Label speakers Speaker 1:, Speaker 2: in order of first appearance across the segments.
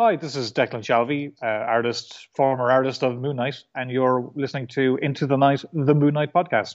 Speaker 1: Hi, this is Declan Shalvey, uh, artist, former artist of Moon Knight, and you're listening to Into the Night, the Moon Knight podcast.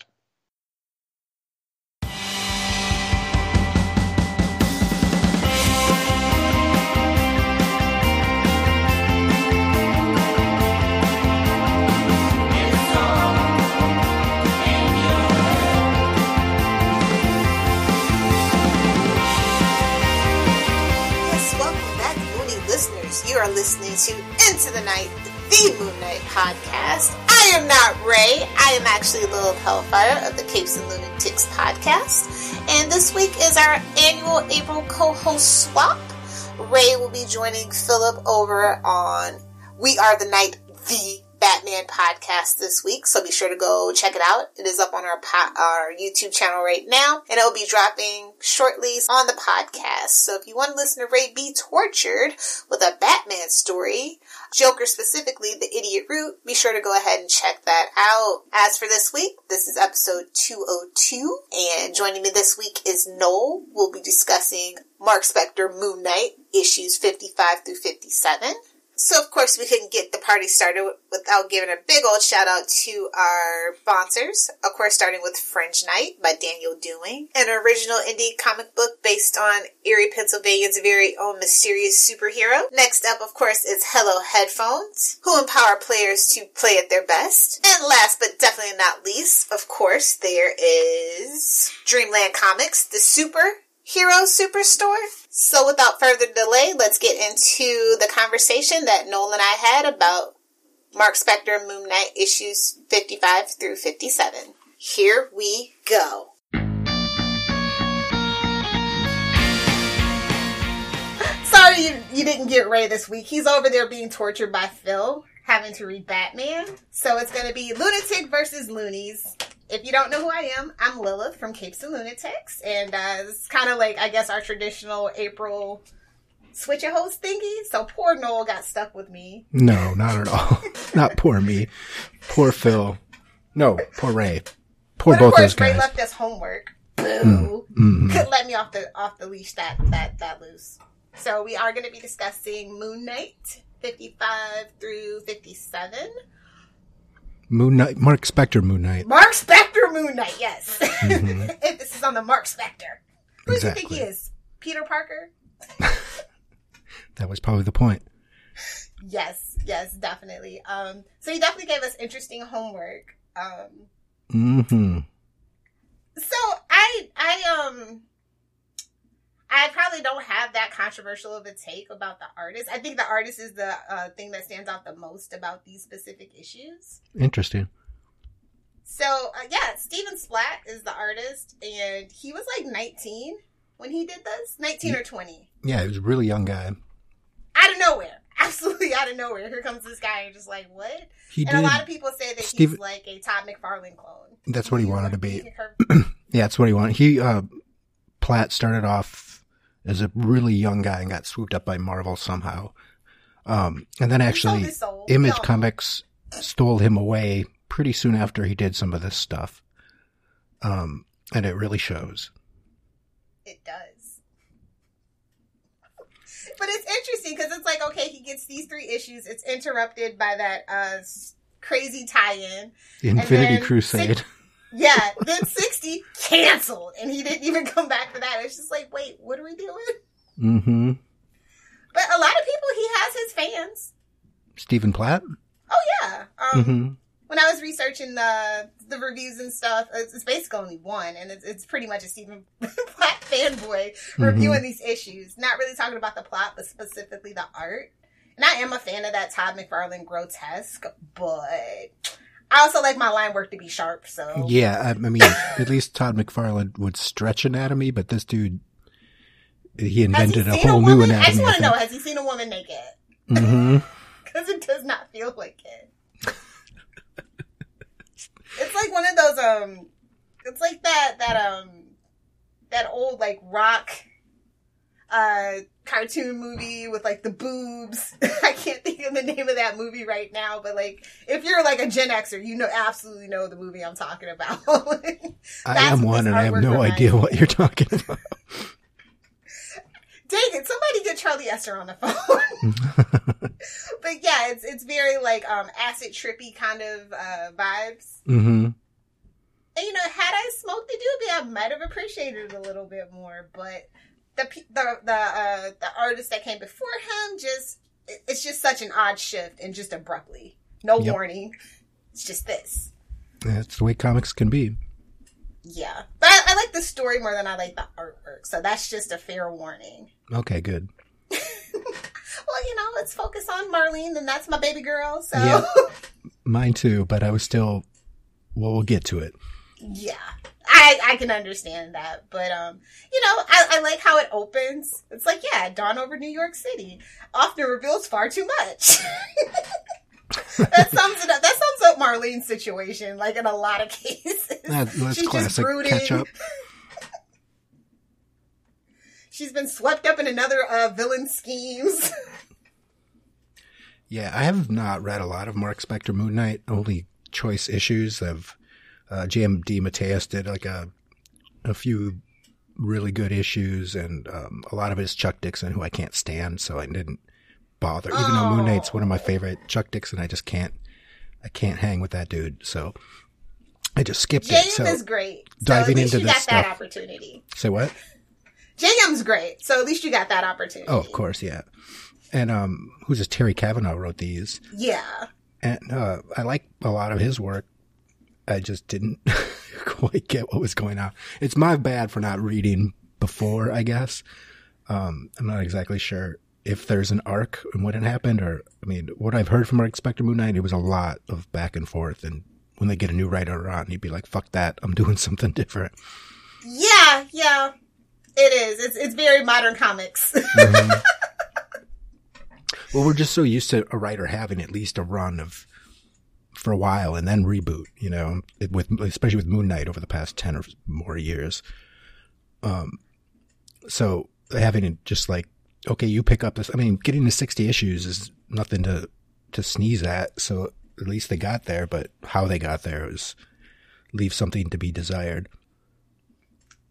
Speaker 2: You listening to Into the Night, the Moon Knight podcast. I am not Ray. I am actually Lilith Hellfire of the Capes and Lunatics podcast. And this week is our annual April co-host swap. Ray will be joining Philip over on We Are the Night, the Batman podcast this week, so be sure to go check it out. It is up on our po- our YouTube channel right now, and it will be dropping shortly on the podcast. So if you want to listen to Ray be tortured with a Batman story, Joker specifically, the Idiot Root, be sure to go ahead and check that out. As for this week, this is episode 202, and joining me this week is Noel. We'll be discussing Marc Spector Moon Knight, issues 55 through 57. So of course we couldn't get the party started without giving a big old shout out to our sponsors. Of course, starting with Fringe Night by Daniel Dewing, an original indie comic book based on Erie, Pennsylvania's very own mysterious superhero. Next up, of course, is Hello Headphones, who empower players to play at their best. And last but definitely not least, of course, there is Dreamland Comics, the super Hero Superstore. So without further delay, let's get into the conversation that Noel and I had about Marc Spector Moon Knight issues 55 through 57. Here we go. Sorry you, you didn't get Ray this week. He's over there being tortured by Phil, having to read Batman. So it's going to be Lunatic versus Loonies. If you don't know who I am, I'm Lilith from Capes and Lunatics, and uh, it's kind of like I guess our traditional April switch a host thingy. So poor Noel got stuck with me.
Speaker 3: No, not at all. not poor me. Poor Phil. No, poor Ray. Poor
Speaker 2: But
Speaker 3: both
Speaker 2: of
Speaker 3: those
Speaker 2: course, Ray left us homework. Boo!
Speaker 3: Mhm.
Speaker 2: Couldn't let me off the off the leash that that that loose. So we are going to be discussing Moon Knight, fifty-five through fifty-seven.
Speaker 3: Moon Knight, Marc Spector Moon Knight.
Speaker 2: Marc Spector Moon Knight, yes.
Speaker 3: Mhm.
Speaker 2: this is on the Marc Spector. Who do you think he is? Peter Parker?
Speaker 3: That was probably the point.
Speaker 2: Yes, yes, definitely. Um, so he definitely gave us interesting homework. Um,
Speaker 3: hmm
Speaker 2: so I, I, um, I probably don't have that controversial of a take about the artist. I think the artist is the uh, thing that stands out the most about these specific issues.
Speaker 3: Interesting.
Speaker 2: So uh, yeah, Stephen Platt is the artist, and he was like 19 when he did this, 19 or 20.
Speaker 3: Yeah, he was a really young guy.
Speaker 2: Out of nowhere, absolutely out of nowhere. Here comes this guy, and just like what?
Speaker 3: He
Speaker 2: and
Speaker 3: did.
Speaker 2: a lot of people say that
Speaker 3: Steven-
Speaker 2: he's like a Todd McFarlane clone.
Speaker 3: That's what he wanted to be. Yeah, that's what he wanted. He, uh, Platt started off as a really young guy and got swooped up by Marvel somehow. Um, and then actually. Image
Speaker 2: know.
Speaker 3: Comics stole him away pretty soon after he did some of this stuff. Um, and it really shows.
Speaker 2: It does. But it's interesting because it's like, okay, he gets these three issues. It's interrupted by that uh, crazy tie-in.
Speaker 3: Infinity
Speaker 2: then
Speaker 3: Crusade.
Speaker 2: six- Yeah, then 60 canceled, and he didn't even come back for that. It's just like, wait, what are we doing?
Speaker 3: mm-hmm.
Speaker 2: But a lot of people, he has his fans.
Speaker 3: Stephen Platt.
Speaker 2: Oh yeah. Um,
Speaker 3: hmm
Speaker 2: When I was researching the the reviews and stuff, it's, it's basically only one, and it's, it's pretty much a Stephen Platt fanboy reviewing these issues. Not really talking about the plot, but specifically the art. And I am a fan of that Todd McFarlane grotesque, but I also like my line work to be sharp. So
Speaker 3: Yeah, I, I mean, at least Todd McFarlane would stretch anatomy, but this dude, he
Speaker 2: has he
Speaker 3: invented a whole
Speaker 2: a
Speaker 3: new
Speaker 2: woman? I just want to know: Has he seen a woman naked? Because it does not feel like it. it's like one of those um it's like that that um that old like rock uh cartoon movie with like the boobs. I can't think of the name of that movie right now, but like if you're like a Gen Xer, you know absolutely know the movie I'm talking about.
Speaker 3: I am one, and I have no idea
Speaker 2: me
Speaker 3: what you're talking about.
Speaker 2: Dang it! Somebody get Charlie Esther on the phone. but yeah, it's it's very like um acid trippy kind of uh vibes.
Speaker 3: hmm
Speaker 2: And you know, had I smoked the doobie, I might have appreciated it a little bit more. But the the the uh, the artist that came before him just it's just such an odd shift and just abruptly, no
Speaker 3: Yep.
Speaker 2: warning. It's just this.
Speaker 3: That's the way comics can be.
Speaker 2: Yeah, but I, I like the story more than I like the artwork, so that's just a fair warning.
Speaker 3: Okay, good.
Speaker 2: Well, you know, let's focus on Marlene, and that's my baby girl. So
Speaker 3: Yeah. Mine too, but I was still. Well, we'll get to it.
Speaker 2: Yeah. I, I can understand that, but um, you know, I, I like how it opens. It's like, yeah, dawn over New York City often reveals far too much. that sums it up. That sums up Marlene's situation, like in a lot of cases.
Speaker 3: That, that's
Speaker 2: She's just brooding.
Speaker 3: Catch up.
Speaker 2: She's been swept up in another uh, villain schemes.
Speaker 3: Yeah, I have not read a lot of Marc Spector Moon Knight. Only choice issues of uh, JM DeMatteis did like a a few really good issues, and um, a lot of it is Chuck Dixon, who I can't stand, so I didn't bother. Even though Moon Knight's one of my favorite, Chuck Dixon, I just can't I can't hang with that dude. So I just skipped it.
Speaker 2: James
Speaker 3: So
Speaker 2: is great. So
Speaker 3: diving
Speaker 2: at least
Speaker 3: into
Speaker 2: you got
Speaker 3: this
Speaker 2: that
Speaker 3: stuff-
Speaker 2: opportunity.
Speaker 3: say what?
Speaker 2: JM's great. So at least you got that opportunity.
Speaker 3: Oh, of course, yeah. And um, who's this? Terry Kavanagh wrote these.
Speaker 2: Yeah.
Speaker 3: and uh, I like a lot of his work. I just didn't quite get what was going on. It's my bad for not reading before, I guess. Um, I'm not exactly sure if there's an arc and what had happened, or I mean, what I've heard from Marc Spector Moon Knight, it was a lot of back and forth. And when they get a new writer on, he'd be like, "Fuck that, I'm doing something different."
Speaker 2: Yeah, yeah. It is. It's it's very modern comics.
Speaker 3: Well, we're just so used to a writer having at least a run of for a while and then reboot, you know, it- with especially with Moon Knight over the past 10 or more years. Um so having it just like okay, you pick up this I mean, getting to 60 issues is nothing to to sneeze at, so at least they got there, but how they got there is leave something to be desired.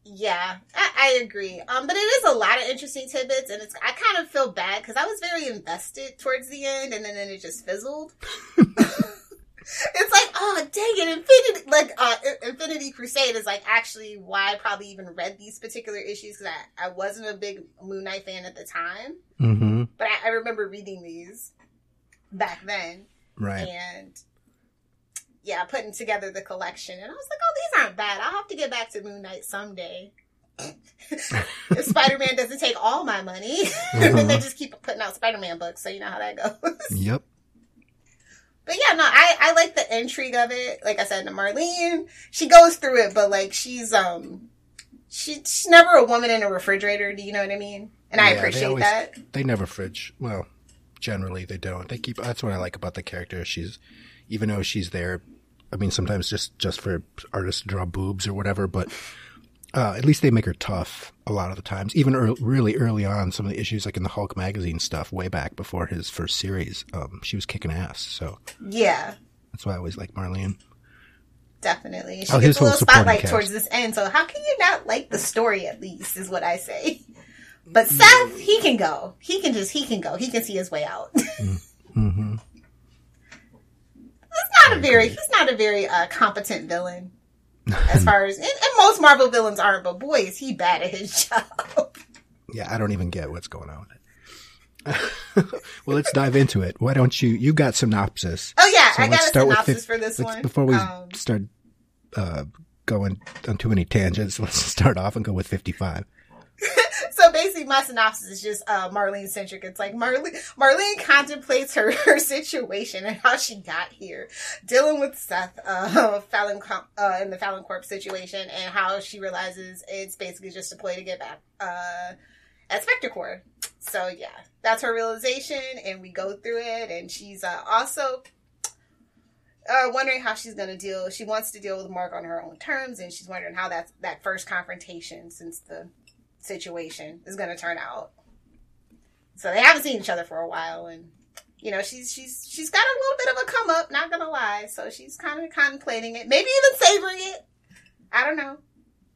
Speaker 2: yeah, I, I agree. Um, but it is a lot of interesting tidbits, and it's I kind of feel bad because I was very invested towards the end, and then, then it just fizzled. it's like, oh dang it, Infinity like uh, Infinity Crusade is like actually why I probably even read these particular issues because I, I wasn't a big Moon Knight fan at the time,
Speaker 3: Mhm.
Speaker 2: but I, I remember reading these back then.
Speaker 3: Right.
Speaker 2: and yeah, putting together the collection. And I was like, oh, these aren't bad. I'll have to get back to Moon Knight someday. if Spider Man doesn't take all my money, and then they just keep putting out Spider Man books, so you know how that goes.
Speaker 3: Yep.
Speaker 2: But yeah, no, I, I like the intrigue of it. Like I said, to Marlene, she goes through it, but like she's um she, she's never a woman in a refrigerator, do you know what I mean? And I
Speaker 3: Yeah, they
Speaker 2: appreciate
Speaker 3: always-
Speaker 2: that.
Speaker 3: they never fridge. Well, generally they don't. They keep. That's what I like about the character. She's, even though she's there, I mean, sometimes just just for artists to draw boobs or whatever. But uh, at least they make her tough a lot of the times. Even ear really early on, some of the issues like in the Hulk magazine stuff, way back before his first series, um, she was kicking ass. So
Speaker 2: Yeah.
Speaker 3: that's why I always like Marlene.
Speaker 2: Definitely. She
Speaker 3: Oh, his
Speaker 2: gets a little spotlight
Speaker 3: cast.
Speaker 2: towards this end, so how can you not like the story at least, is what I say. But Seth, he can go. He can just, he can go. He can see his way out.
Speaker 3: hmm
Speaker 2: he's not a very, he's not a very uh, competent villain. As far as, and, and most Marvel villains aren't, but boy, is he bad at his job.
Speaker 3: Yeah, I don't even get what's going on well, let's dive into it. Why don't you? You got synopsis.
Speaker 2: Oh yeah,
Speaker 3: So
Speaker 2: I got a synopsis for this one.
Speaker 3: Before we
Speaker 2: Um,
Speaker 3: start uh, going on too many tangents, let's start off and go with 55.
Speaker 2: Basically my synopsis is just uh Marlene centric. It's like Marlene Marlene contemplates her, her situation and how she got here, dealing with Seth uh Fallon uh in the Fallon Corp situation and how she realizes it's basically just a play to get back uh at Spectre Corps. So yeah, that's her realization and we go through it and she's uh also uh, wondering how she's going to deal. She wants to deal with Marc on her own terms, and she's wondering how that that first confrontation since the situation is going to turn out. So they haven't seen each other for a while, and you know she's she's she's got a little bit of a come up. Not gonna lie, so she's kind of contemplating it, maybe even savoring it. I don't know.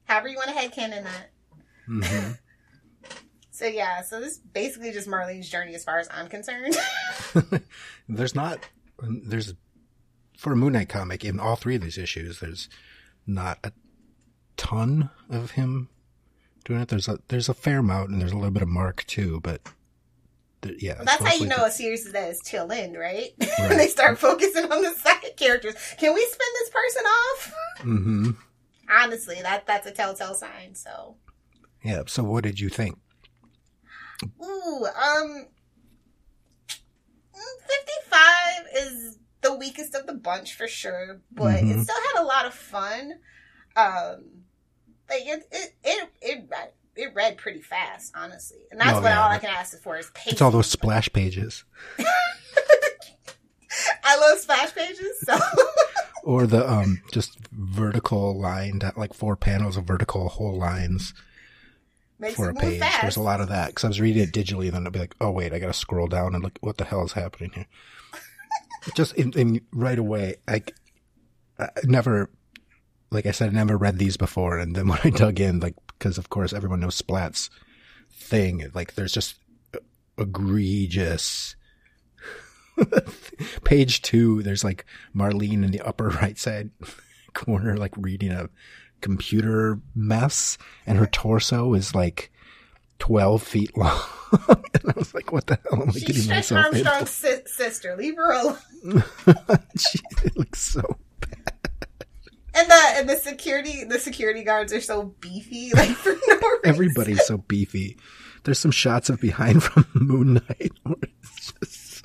Speaker 2: However you want to headcanon that.
Speaker 3: hmm
Speaker 2: So yeah, so this is basically just Marlene's journey as far as I'm concerned.
Speaker 3: there's not there's for a Moon Knight comic in all three of these issues. There's not a ton of him doing it. There's a there's a fair amount, and there's a little bit of Marc too, but the, yeah,
Speaker 2: Well, that's how you know a series that is tail end, right? when they start focusing on the side characters. Can we spin this person off?
Speaker 3: Mm-hmm.
Speaker 2: Honestly, that that's a telltale sign. So
Speaker 3: yeah. So what did you think?
Speaker 2: Ooh, um, fifty-five is the weakest of the bunch for sure, but
Speaker 3: Mhm.
Speaker 2: it still had a lot of fun. Um, like it, it, it, it, read- it read pretty fast, honestly, and that's
Speaker 3: Oh,
Speaker 2: what
Speaker 3: yeah,
Speaker 2: all I can ask for is patience.
Speaker 3: It's all those splash pages,
Speaker 2: I love splash pages, so
Speaker 3: or the um just vertical lined like four panels of vertical whole lines
Speaker 2: makes
Speaker 3: for a page.
Speaker 2: fast.
Speaker 3: There's a lot of that because I was reading it digitally, and then I'd be like, oh wait, I got to scroll down and look what the hell is happening here. Just in, in right away, like I never, like I said, I never read these before, and then when I dug in, like because of course everyone knows Splat's thing, like there's just egregious. Page two, there's like Marlene in the upper right side corner, like reading a computer mess, and her torso is like 12 feet long. and I was like, what the hell am I
Speaker 2: She's
Speaker 3: getting myself into?
Speaker 2: Armstrong's si- sister. Leave her alone.
Speaker 3: she it looks so.
Speaker 2: And the and the security the security guards are so beefy, like for no reason.
Speaker 3: Everybody's so beefy. There's some shots of behind from Moon Knight. just-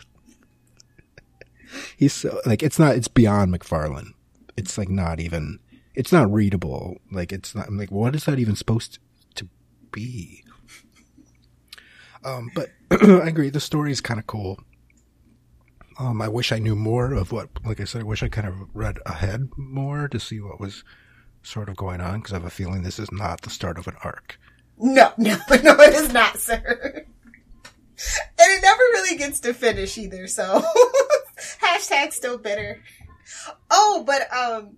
Speaker 3: He's so like it's not. It's beyond McFarlane. It's like not even. It's not readable. Like it's not. I'm like, what is that even supposed to be? Um, but I agree. The story is kind of cool. Um, I wish I knew more of what. Like I said, I wish I kind of read ahead more to see what was sort of going on because I have a feeling this is not the start of an arc.
Speaker 2: No, no, no, it is not, sir. And it never really gets to finish either, so hashtag still bitter. Oh, but um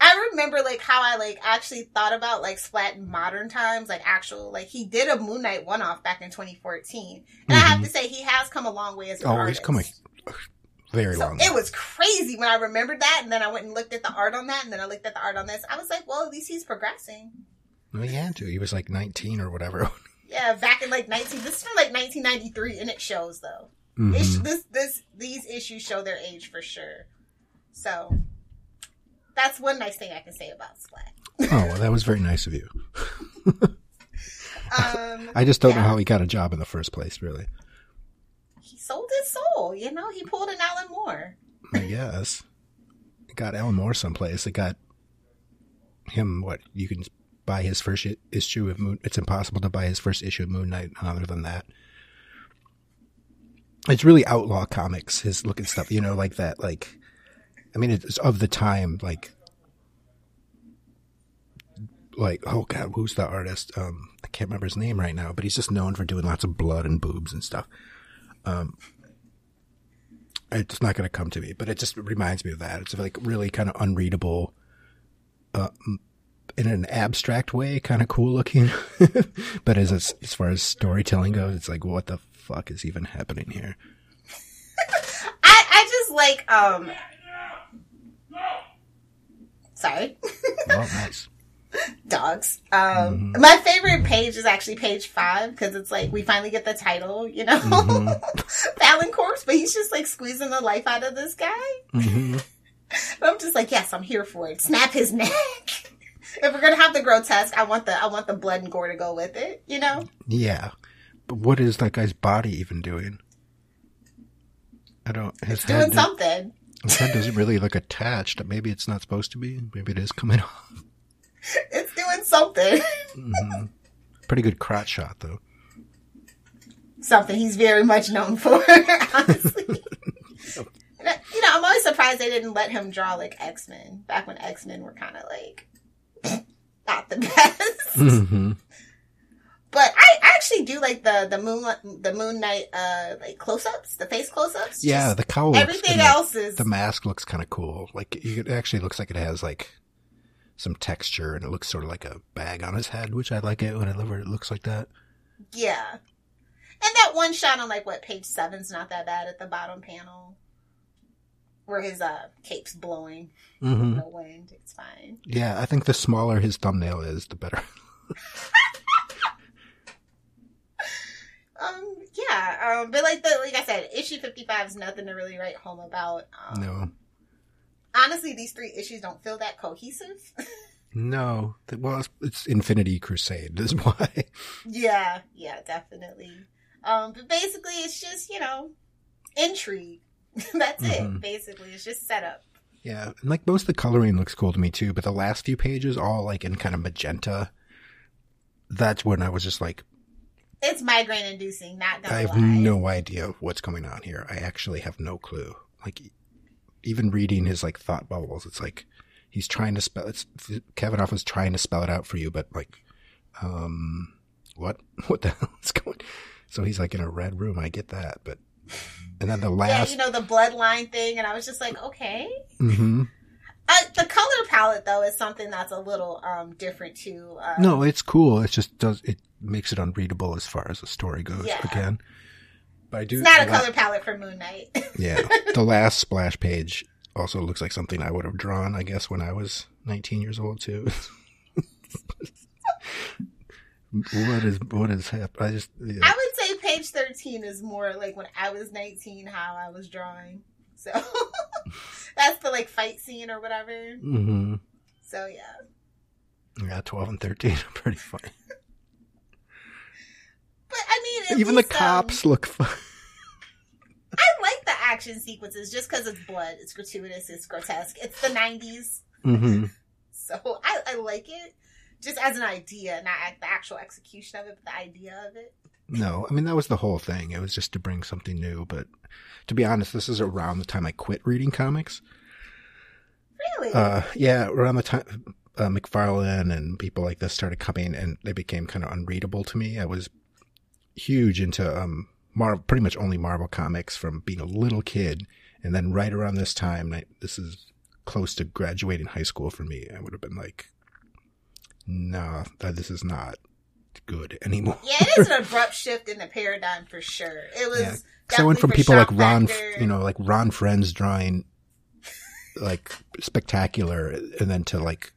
Speaker 2: I remember like how I like actually thought about like Splat in modern times, like actual like he did a Moon Knight one off back in 2014. And I have to say he has come a long way as an
Speaker 3: Oh,
Speaker 2: artist.
Speaker 3: he's coming very
Speaker 2: So
Speaker 3: long.
Speaker 2: it was crazy when I remembered that, and then I went and looked at the art on that, and then I looked at the art on this. I was like, well, at least he's progressing.
Speaker 3: Well, he had to. He was like 19 or whatever.
Speaker 2: Yeah, back in like 19. This is from like 1993, and it shows though.
Speaker 3: Mhm.
Speaker 2: Ish- this this these issues show their age for sure. So that's one nice thing I can say about Splat.
Speaker 3: Oh, well, that was very nice of you.
Speaker 2: Um,
Speaker 3: I just don't know how he got a job in the first place, really.
Speaker 2: Sold his soul. You know, he pulled an Alan Moore.
Speaker 3: I guess. It got Alan Moore someplace. It got him, what? You can buy his first issue of Moon. It's impossible to buy his first issue of Moon Knight other than that. It's really outlaw comics, his look and stuff, you know, like that. Like, I mean, it's of the time, like, like, oh God, who's the artist? Um, I can't remember his name right now, but he's just known for doing lots of blood and boobs and stuff. Um, it's not going to come to me, but it just reminds me of that. It's like really kind of unreadable, uh, in an abstract way, kind of cool looking. but as as far as storytelling goes, it's like what the fuck is even happening here?
Speaker 2: I I just like um. Sorry.
Speaker 3: Oh, nice.
Speaker 2: Dogs. Um, my favorite page is actually page five because it's like we finally get the title, you know, Fallon Corpse, but he's just like squeezing the life out of this guy.
Speaker 3: hmm
Speaker 2: I'm just like, yes, I'm here for it. Snap his neck. if we're gonna have the grotesque, I want the I want the blood and gore to go with it, you know.
Speaker 3: Yeah, but what is that guy's body even doing? I don't. His head,
Speaker 2: Doing something.
Speaker 3: his head doesn't really look attached. Maybe it's not supposed to be. Maybe it is coming off.
Speaker 2: It's doing something.
Speaker 3: hmm Pretty good crotch shot though.
Speaker 2: something he's very much known for, honestly. You know, I'm always surprised they didn't let him draw like X Men back when X Men were kind of like not the best.
Speaker 3: hmm
Speaker 2: But I actually do like the the moon the Moon Knight uh like close ups, the face close ups.
Speaker 3: Yeah, the cowl.
Speaker 2: everything else is
Speaker 3: The mask looks kind of cool. Like it actually looks like it has like some texture, and it looks sort of like a bag on his head, which I like it whenever it looks like that.
Speaker 2: Yeah. And that one shot on like what page seven's not that bad at the bottom panel. Where his uh cape's blowing.
Speaker 3: hmm
Speaker 2: No wind. It's fine.
Speaker 3: Yeah, I think the smaller his thumbnail is, the better.
Speaker 2: Um, yeah. Um, but like the like I said, issue fifty five is nothing to really write home about. Um,
Speaker 3: No,
Speaker 2: honestly, these three issues don't feel that cohesive.
Speaker 3: no. Well, it's, it's Infinity Crusade, is why.
Speaker 2: yeah, yeah, definitely. Um, but basically, it's just you know intrigue. That's
Speaker 3: Mhm.
Speaker 2: it. Basically, it's just setup.
Speaker 3: Yeah, and like most of the coloring looks cool to me too, but the last few pages, all like in kind of magenta. That's when I was just like,
Speaker 2: It's migraine inducing. Not
Speaker 3: I have
Speaker 2: lie.
Speaker 3: no idea what's going on here. I actually have no clue. Like, even reading his like thought bubbles, it's like he's trying to spell. It's Kavanagh is trying to spell it out for you, but like, um, what what the hell is going? So he's like in a red room. I get that, but and then the last, Yeah,
Speaker 2: you know the bloodline thing, and I was just like, okay.
Speaker 3: hmm
Speaker 2: Uh, the color palette though is something that's a little um different too. Uh,
Speaker 3: no, it's cool. It just does it makes it unreadable as far as the story goes.
Speaker 2: Yeah.
Speaker 3: Again, but I do.
Speaker 2: it's not a color palette for Moon Knight.
Speaker 3: Yeah, the last splash page also looks like something I would have drawn. I guess when I was 19 years old too. what is what is happening? I just yeah.
Speaker 2: I would say page thirteen is more like when I was nineteen, how I was drawing. So that's the like fight scene or whatever.
Speaker 3: hmm
Speaker 2: So yeah,
Speaker 3: yeah, 12 and 13 are pretty funny.
Speaker 2: but I mean, at
Speaker 3: Even the
Speaker 2: um,
Speaker 3: cops look fun.
Speaker 2: I like the action sequences just because it's blood, it's gratuitous, it's grotesque, it's the '90s.
Speaker 3: hmm
Speaker 2: So I, I like it just as an idea, not the actual execution of it, but the idea of it.
Speaker 3: No, I mean that was the whole thing. It was just to bring something new. But to be honest, this is around the time I quit reading comics.
Speaker 2: Really?
Speaker 3: Uh, yeah, around the time uh, McFarlane and people like this started coming, and they became kind of unreadable to me. I was huge into um, Marvel, pretty much only Marvel comics from being a little kid, and then right around this time, I, this is close to graduating high school for me. I would have been like, "No, that this is not good anymore."
Speaker 2: yeah, it is an abrupt shift in the paradigm for sure. It was.
Speaker 3: Yeah. I went from people like Ron,
Speaker 2: factor.
Speaker 3: you know, like Ron Frenz drawing like spectacular, and then to like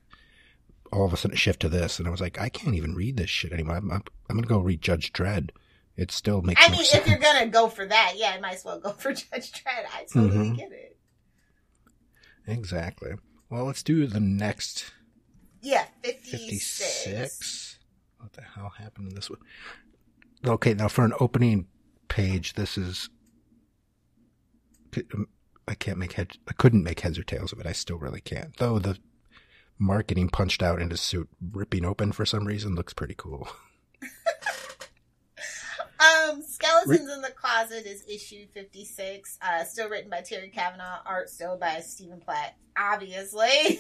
Speaker 3: all of a sudden shift to this, and I was like, I can't even read this shit anymore. I'm, I'm, I'm gonna go read Judge Dredd. It still makes
Speaker 2: I mean,
Speaker 3: sense.
Speaker 2: if you're gonna go for that, yeah, I might as well go for Judge Dredd. I totally
Speaker 3: Mhm.
Speaker 2: get it.
Speaker 3: Exactly. Well, let's do the next
Speaker 2: Yeah, 56.
Speaker 3: 56. What the hell happened in this one? Okay, now for an opening page, this is. I can't make head. I couldn't make heads or tails of it. I still really can't. Though the marketing punched out in his suit, ripping open for some reason, looks pretty cool.
Speaker 2: Um, Skeletons in the Closet is issue 56. Uh, still written by Terry Kavanagh, art still by Stephen Platt, obviously.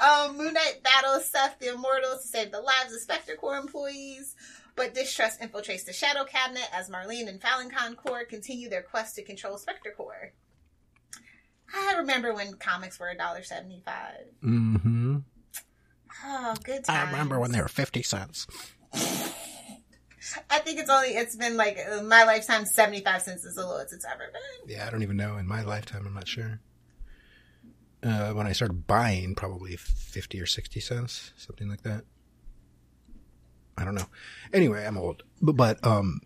Speaker 2: um, Moon Knight battles Seth the Immortal to save the lives of Spectre Corps employees, but distrust infiltrates the Shadow Cabinet as Marlene and Falincon Corps continue their quest to control Spectre Corps. I remember when comics were $1.75.
Speaker 3: Mm-hmm.
Speaker 2: Oh, good times.
Speaker 3: I remember when they were 50 cents.
Speaker 2: I think it's only it's been like uh, my lifetime seventy five cents is the lowest it's ever been.
Speaker 3: Yeah, I don't even know. In my lifetime, I'm not sure. Uh, when I started buying, probably 50 or 60 cents, something like that. I don't know. Anyway, I'm old. But, but um,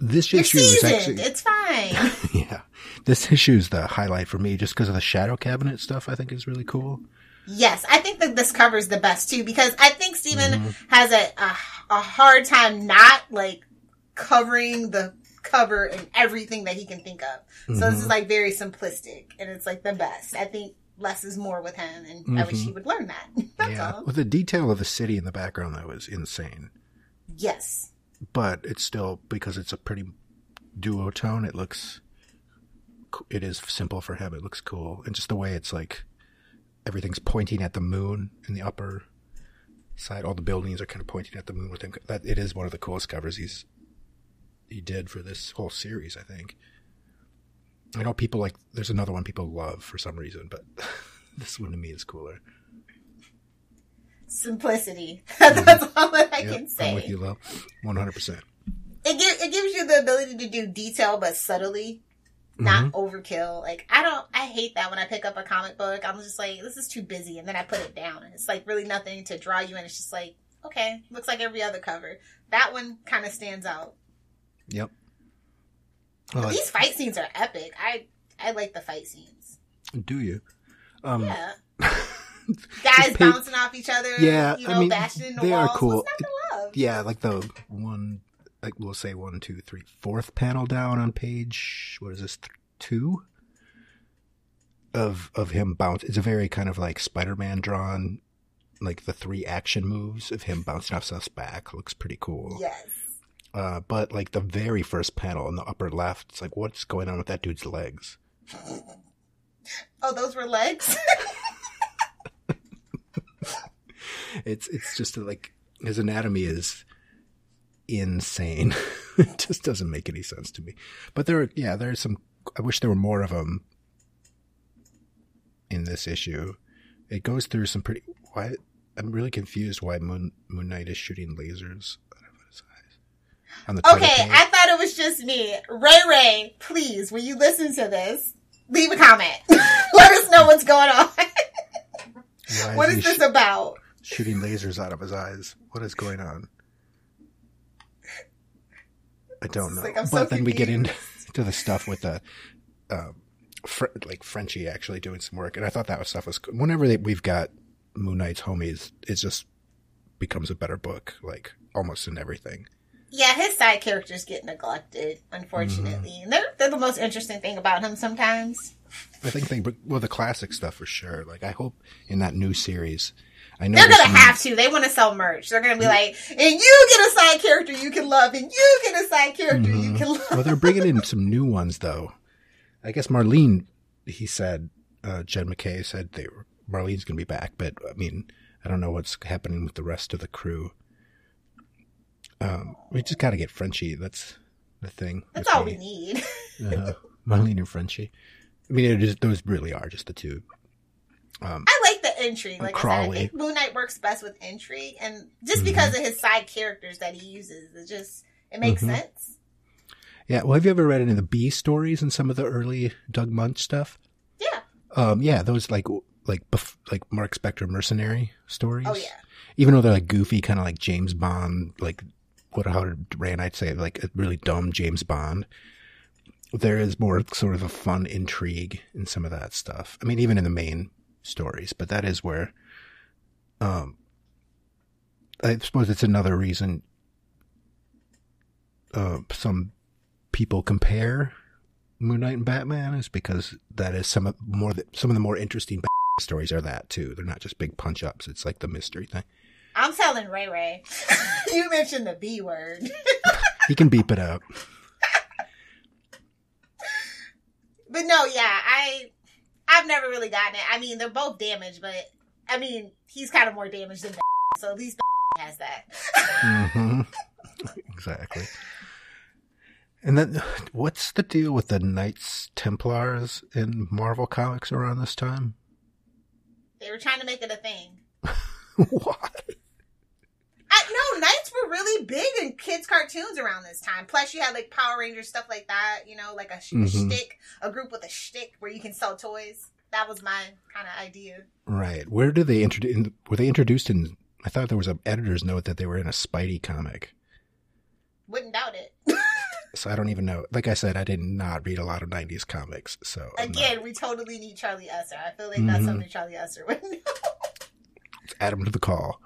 Speaker 3: this
Speaker 2: You're
Speaker 3: issue is actually.
Speaker 2: It's fine.
Speaker 3: yeah. This issue is the highlight for me just because of the shadow cabinet stuff, I think is really cool.
Speaker 2: yes, I think that this covers the best too because I think Stephen
Speaker 3: Mm-hmm.
Speaker 2: has a, a a hard time not like covering the cover and everything that he can think of. So this
Speaker 3: Mm-hmm.
Speaker 2: is like very simplistic and it's like the best. I think less is more with him and I wish
Speaker 3: Mhm.
Speaker 2: he would learn that. That's
Speaker 3: yeah.
Speaker 2: all.
Speaker 3: Well, the detail of the city in the background, though, is insane.
Speaker 2: Yes.
Speaker 3: But it's still, because it's a pretty duotone, it looks. It is simple for him. It looks cool. And just the way it's like everything's pointing at the moon in the upper side. All the buildings are kind of pointing at the moon with him. That it is one of the coolest covers he's he did for this whole series. I think. I know people like. There's another one people love for some reason, but this one to me is cooler.
Speaker 2: simplicity. That's mm-hmm. all that I
Speaker 3: Yep,
Speaker 2: can say.
Speaker 3: I'm with you, Lo. 100%.
Speaker 2: It gives it gives you the ability to do detail, but subtly, not
Speaker 3: Mm-hmm.
Speaker 2: overkill. Like I don't, I hate that when I pick up a comic book. I'm just like, this is too busy, and then I put it down, and it's like really nothing to draw you in. It's just like, okay, looks like every other cover. That one kind of stands out.
Speaker 3: Yep. Well,
Speaker 2: These fight scenes are epic. I I like the fight scenes.
Speaker 3: do you? Um,
Speaker 2: Yeah. Guys bouncing off each other.
Speaker 3: Yeah,
Speaker 2: you
Speaker 3: I mean, they are cool.
Speaker 2: What's not to love?
Speaker 3: Yeah, like the one, like we'll say one, two, three, fourth panel down on page. What is this? Th- two of of him bounce. It's a very kind of like Spider-Man drawn, like the three action moves of him bouncing off Seth's back. Looks pretty cool.
Speaker 2: Yes.
Speaker 3: Uh, but like the very first panel in the upper left, it's like what's going on with that dude's legs?
Speaker 2: Oh, those were legs.
Speaker 3: It's it's just like his anatomy is insane. it just doesn't make any sense to me. But there, are, yeah, there's some. I wish there were more of them in this issue. It goes through some pretty. Why? I'm really confused why Moon Moon Knight is shooting lasers out of his eyes on the
Speaker 2: Okay. I thought it was just me. Ray Ray, please, when you listen to this, leave a comment. Let us know what's going on.
Speaker 3: Why
Speaker 2: what is this
Speaker 3: sh-
Speaker 2: about?
Speaker 3: shooting lasers out of his eyes? What is going on? I don't know.
Speaker 2: like, I'm so
Speaker 3: but then we get into the stuff with the um, fr- like Frenchie actually doing some work, and I thought that was stuff was cool. whenever they, we've got Moon Knight's homies, it just becomes a better book, like almost in everything.
Speaker 2: Yeah, his side characters get neglected, unfortunately.
Speaker 3: Mm-hmm.
Speaker 2: And they're, they're the most interesting thing about him sometimes.
Speaker 3: I think they well the classic stuff for sure. Like I hope in that new series, I know
Speaker 2: They're gonna
Speaker 3: some-
Speaker 2: have to. They want to sell merch. They're gonna be like, and you get a side character you can love, and you get a side character you
Speaker 3: Mhm.
Speaker 2: can love.
Speaker 3: well, they're bringing in some new ones though. I guess Marlene, he said, uh, Jed MacKay said they were, Marlene's going to be back, but I mean, I don't know what's happening with the rest of the crew. Um, we just got to get Frenchie. That's the thing.
Speaker 2: That's all
Speaker 3: me.
Speaker 2: we need.
Speaker 3: Uh, Marlene and Frenchie. I mean, it is, those really are just the two. Um,
Speaker 2: I like intrigue. Like I said, I
Speaker 3: Crawley.
Speaker 2: think Moon Knight works best with intrigue, and just
Speaker 3: Mhm.
Speaker 2: because of his side characters that he uses, it just it makes
Speaker 3: Mhm.
Speaker 2: sense.
Speaker 3: yeah. Well, have you ever read any of the B stories and some of the early Doug Moench stuff?
Speaker 2: Yeah.
Speaker 3: Um, yeah, those like like bef- like Marc Spector mercenary stories.
Speaker 2: Oh yeah.
Speaker 3: even though they're like goofy, kind of like James Bond, like what how did Ray I'd say like a really dumb James Bond. There is more sort of a fun intrigue in some of that stuff. I mean, even in the main stories, but that is where, um, I suppose it's another reason. Uh, some people compare Moon Knight and Batman is because that is some of more some of the more interesting stories are that too. They're not just big punch ups. It's like the mystery thing.
Speaker 2: I'm telling Ray Ray. you mentioned the B word.
Speaker 3: He can beep it out.
Speaker 2: But no, yeah, I I've never really gotten it. I mean, they're both damaged, but I mean, he's kind of more damaged than so at least has that.
Speaker 3: mm-hmm. exactly. And then, what's the deal with the Knights Templars in Marvel Comics around this time?
Speaker 2: they were trying to make it a thing.
Speaker 3: what?
Speaker 2: I no, Knights really big in kids' cartoons around this time. Plus, you had like Power Rangers stuff like that. You know, like a, sh-
Speaker 3: Mhm.
Speaker 2: a shtick, a group with a shtick where you can sell toys. That was my kind of idea.
Speaker 3: Right. Where did they introduce? Were they introduced in? I thought there was an editor's note that they were in a Spidey comic.
Speaker 2: Wouldn't doubt it.
Speaker 3: So I don't even know. Like I said, I did not read a lot of '90s comics. So I'm not-
Speaker 2: Again, we totally need Charlie Esser. I feel like that's
Speaker 3: Mhm.
Speaker 2: something Charlie Esser would know.
Speaker 3: let's add him to the call.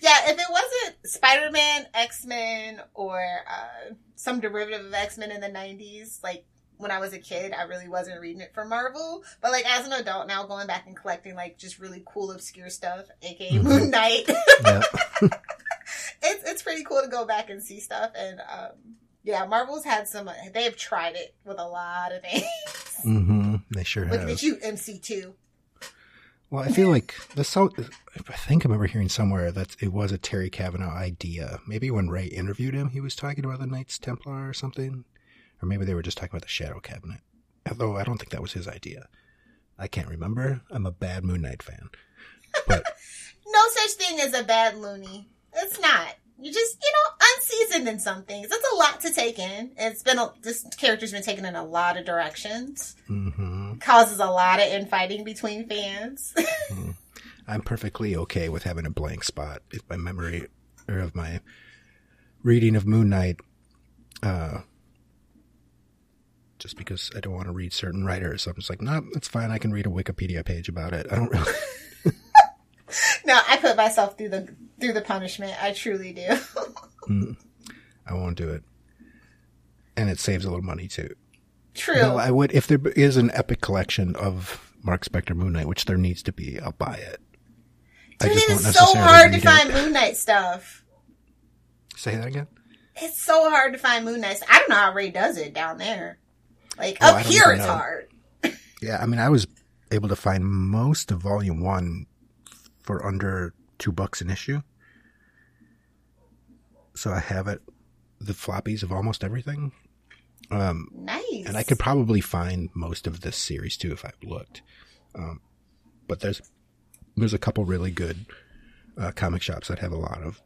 Speaker 2: Yeah, if it wasn't Spider Man, X Men, or uh, some derivative of X Men in the 90s, like when I was a kid, I really wasn't reading it for Marvel. But like as an adult now, going back and collecting like just really cool, obscure stuff, aka
Speaker 3: Mhm.
Speaker 2: Moon Knight, it's, it's pretty cool to go back and see stuff. And um, yeah, Marvel's had some, they have tried it with a lot of things.
Speaker 3: Mm-hmm. They sure
Speaker 2: Look
Speaker 3: have.
Speaker 2: at you, MC2.
Speaker 3: Well, I feel like the so. I think I remember hearing somewhere that it was a Terry Kavanagh idea. Maybe when Ray interviewed him, he was talking about the Knights Templar or something, or maybe they were just talking about the Shadow Cabinet. Although I don't think that was his idea. I can't remember. I'm a bad Moon Knight fan, but
Speaker 2: no such thing as a bad loony. It's not. You just, you know, unseasoned in some things. It's a lot to take in. It's been a, this character's been taken in a lot of directions.
Speaker 3: hmm
Speaker 2: Causes a lot of infighting between fans.
Speaker 3: I'm perfectly okay with having a blank spot if my memory or of my reading of Moon Knight. Uh, just because I don't want to read certain writers, I'm just like, no, it's fine. I can read a Wikipedia page about it. I don't really.
Speaker 2: no, I put myself through the through the punishment. I truly do. Hmm.
Speaker 3: I won't do it. And it saves a little money too.
Speaker 2: True.
Speaker 3: No, I would if there is an epic collection of Marc Spector Moon Knight, which there needs to be. I'll buy it.
Speaker 2: Dude,
Speaker 3: won't
Speaker 2: it's so hard to find
Speaker 3: it.
Speaker 2: Moon Knight stuff.
Speaker 3: Say that again.
Speaker 2: It's so hard to find Moon Knight. I don't know how Ray does it down there. Like
Speaker 3: Oh,
Speaker 2: up here, it's
Speaker 3: know.
Speaker 2: hard.
Speaker 3: Yeah, I mean, I was able to find most of Volume One for under two bucks an issue. So I have it, the floppies of almost everything, um,
Speaker 2: Nice.
Speaker 3: and I could probably find most of this series too if I looked. Um, but there's there's a couple really good uh, comic shops that have a lot of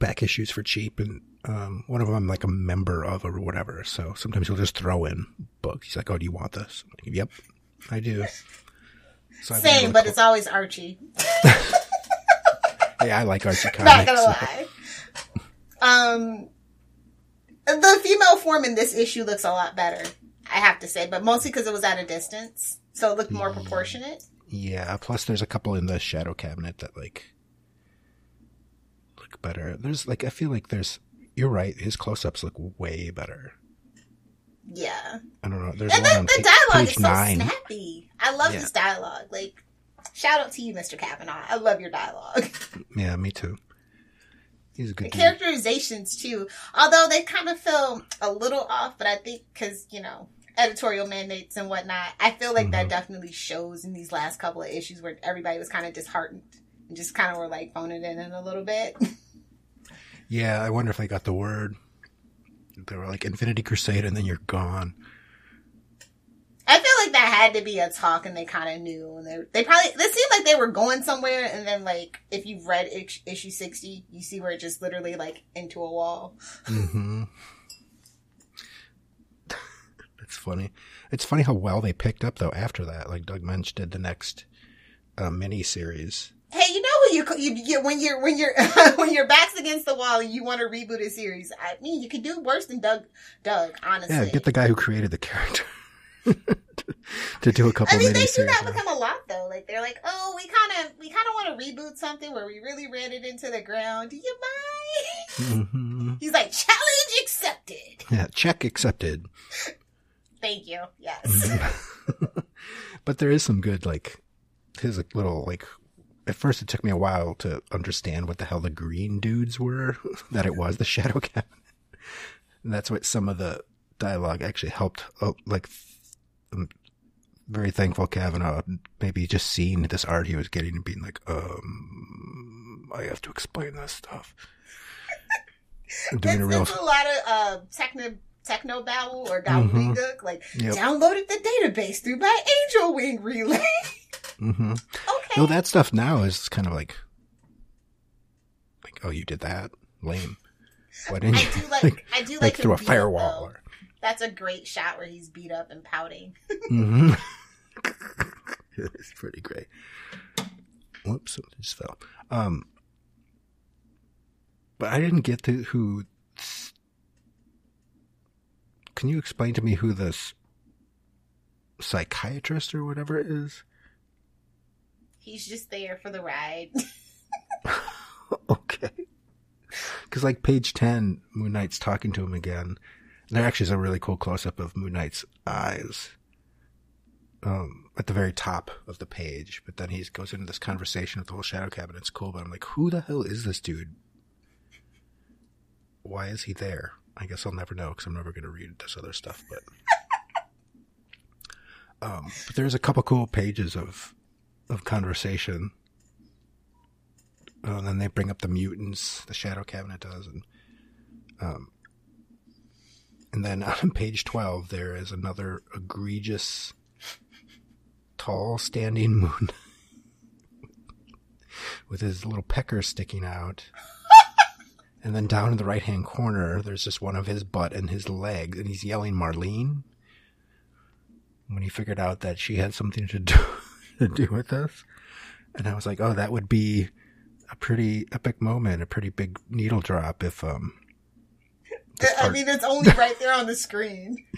Speaker 3: back issues for cheap, and um, one of them I'm like a member of or whatever. So sometimes he'll just throw in books. He's like, "Oh, do you want this?" Like, yep, I do. So
Speaker 2: Same, but
Speaker 3: co-
Speaker 2: it's always Archie.
Speaker 3: I like Archie comics.
Speaker 2: Not gonna
Speaker 3: so-
Speaker 2: lie. Um, the female form in this issue looks a lot better. I have to say, but mostly because it was at a distance, so it looked more proportionate.
Speaker 3: Yeah, plus there's a couple in the shadow cabinet that like look better. There's like I feel like there's you're right, his close ups look way better.
Speaker 2: Yeah,
Speaker 3: I don't know. There's
Speaker 2: and
Speaker 3: one
Speaker 2: the,
Speaker 3: on
Speaker 2: the dialogue
Speaker 3: page
Speaker 2: is so
Speaker 3: nine.
Speaker 2: snappy. I love
Speaker 3: Yeah.
Speaker 2: this dialogue. Like, shout out to you, Mr. Kavanagh. I love your dialogue.
Speaker 3: Yeah, me too. He's a
Speaker 2: The
Speaker 3: good dude.
Speaker 2: characterizations too, although they kind of feel a little off, but I think because you know editorial mandates and whatnot, I feel like
Speaker 3: Mm-hmm.
Speaker 2: that definitely shows in these last couple of issues where everybody was kind of disheartened and just kind of were like phoning it in a little bit.
Speaker 3: Yeah, I wonder if I got the word. They were like Infinity Crusade, and then you're gone.
Speaker 2: I feel like that had to be a talk, and they kind of knew. And they they probably it seemed like they were going somewhere, and then like if you've read ish- issue sixty, you see where it just literally like into a wall.
Speaker 3: Mm-hmm. It's funny. It's funny how well they picked up though after that. Like Doug Moench did the next uh, mini series.
Speaker 2: Hey, you know when you you, you when you're when you're when your back's against the wall and you want to reboot a series. I mean, you could do worse than Doug. Doug, honestly.
Speaker 3: Yeah, get the guy who created the character to, do a couple
Speaker 2: I mean, they do that become a lot though. Like they're like, oh, we kind of we kind of want to reboot something where we really ran it into the ground. Do you mind?
Speaker 3: hmm
Speaker 2: He's like, challenge accepted.
Speaker 3: Yeah, check accepted.
Speaker 2: Thank you. Yes.
Speaker 3: Mm-hmm. but there is some good like his little like. At first, it took me a while to understand what the hell the green dudes were. That it was the Shadow Cabinet. And that's what some of the dialogue actually helped. Oh, like, I'm very thankful Kavanagh maybe just seeing this art he was getting and being like, um, I have to explain this stuff. I'm doing a real.
Speaker 2: a lot of uh, techno techno babble or
Speaker 3: Mm-hmm.
Speaker 2: Like
Speaker 3: Yep.
Speaker 2: downloaded the database through my Angel Wing relay.
Speaker 3: hmm
Speaker 2: okay.
Speaker 3: No, that stuff now is kind of like, like, oh, you did that, lame. Why didn't
Speaker 2: I
Speaker 3: you?
Speaker 2: do like I do like,
Speaker 3: like through a firewall.
Speaker 2: though.
Speaker 3: Or,
Speaker 2: That's a great shot where he's beat up and pouting.
Speaker 3: hmm it's pretty great. Whoops, it just fell. Um, but I didn't get to who. Can you explain to me who this psychiatrist or whatever it is?
Speaker 2: He's just there for the ride.
Speaker 3: okay. Because like page ten, Moon Knight's talking to him again. There actually is a really cool close up of Moon Knight's eyes. Um, at the very top of the page, but then he goes into this conversation with the whole shadow cabinet. It's cool, but I'm like, who the hell is this dude? Why is he there? I guess I'll never know because I'm never going to read this other stuff. But, um, but there's a couple cool pages of of conversation uh, and then they bring up the mutants, the Shadow Cabinet does, and um, and then on page twelve there is another egregious, tall standing moon with his little pecker sticking out. and then down in the right hand corner, there's just one of his butt and his leg, and he's yelling Marlene. When he figured out that she had something to do to do with this, and I was like, oh, that would be a pretty epic moment, a pretty big needle drop if um.
Speaker 2: I mean, it's only right there on the screen.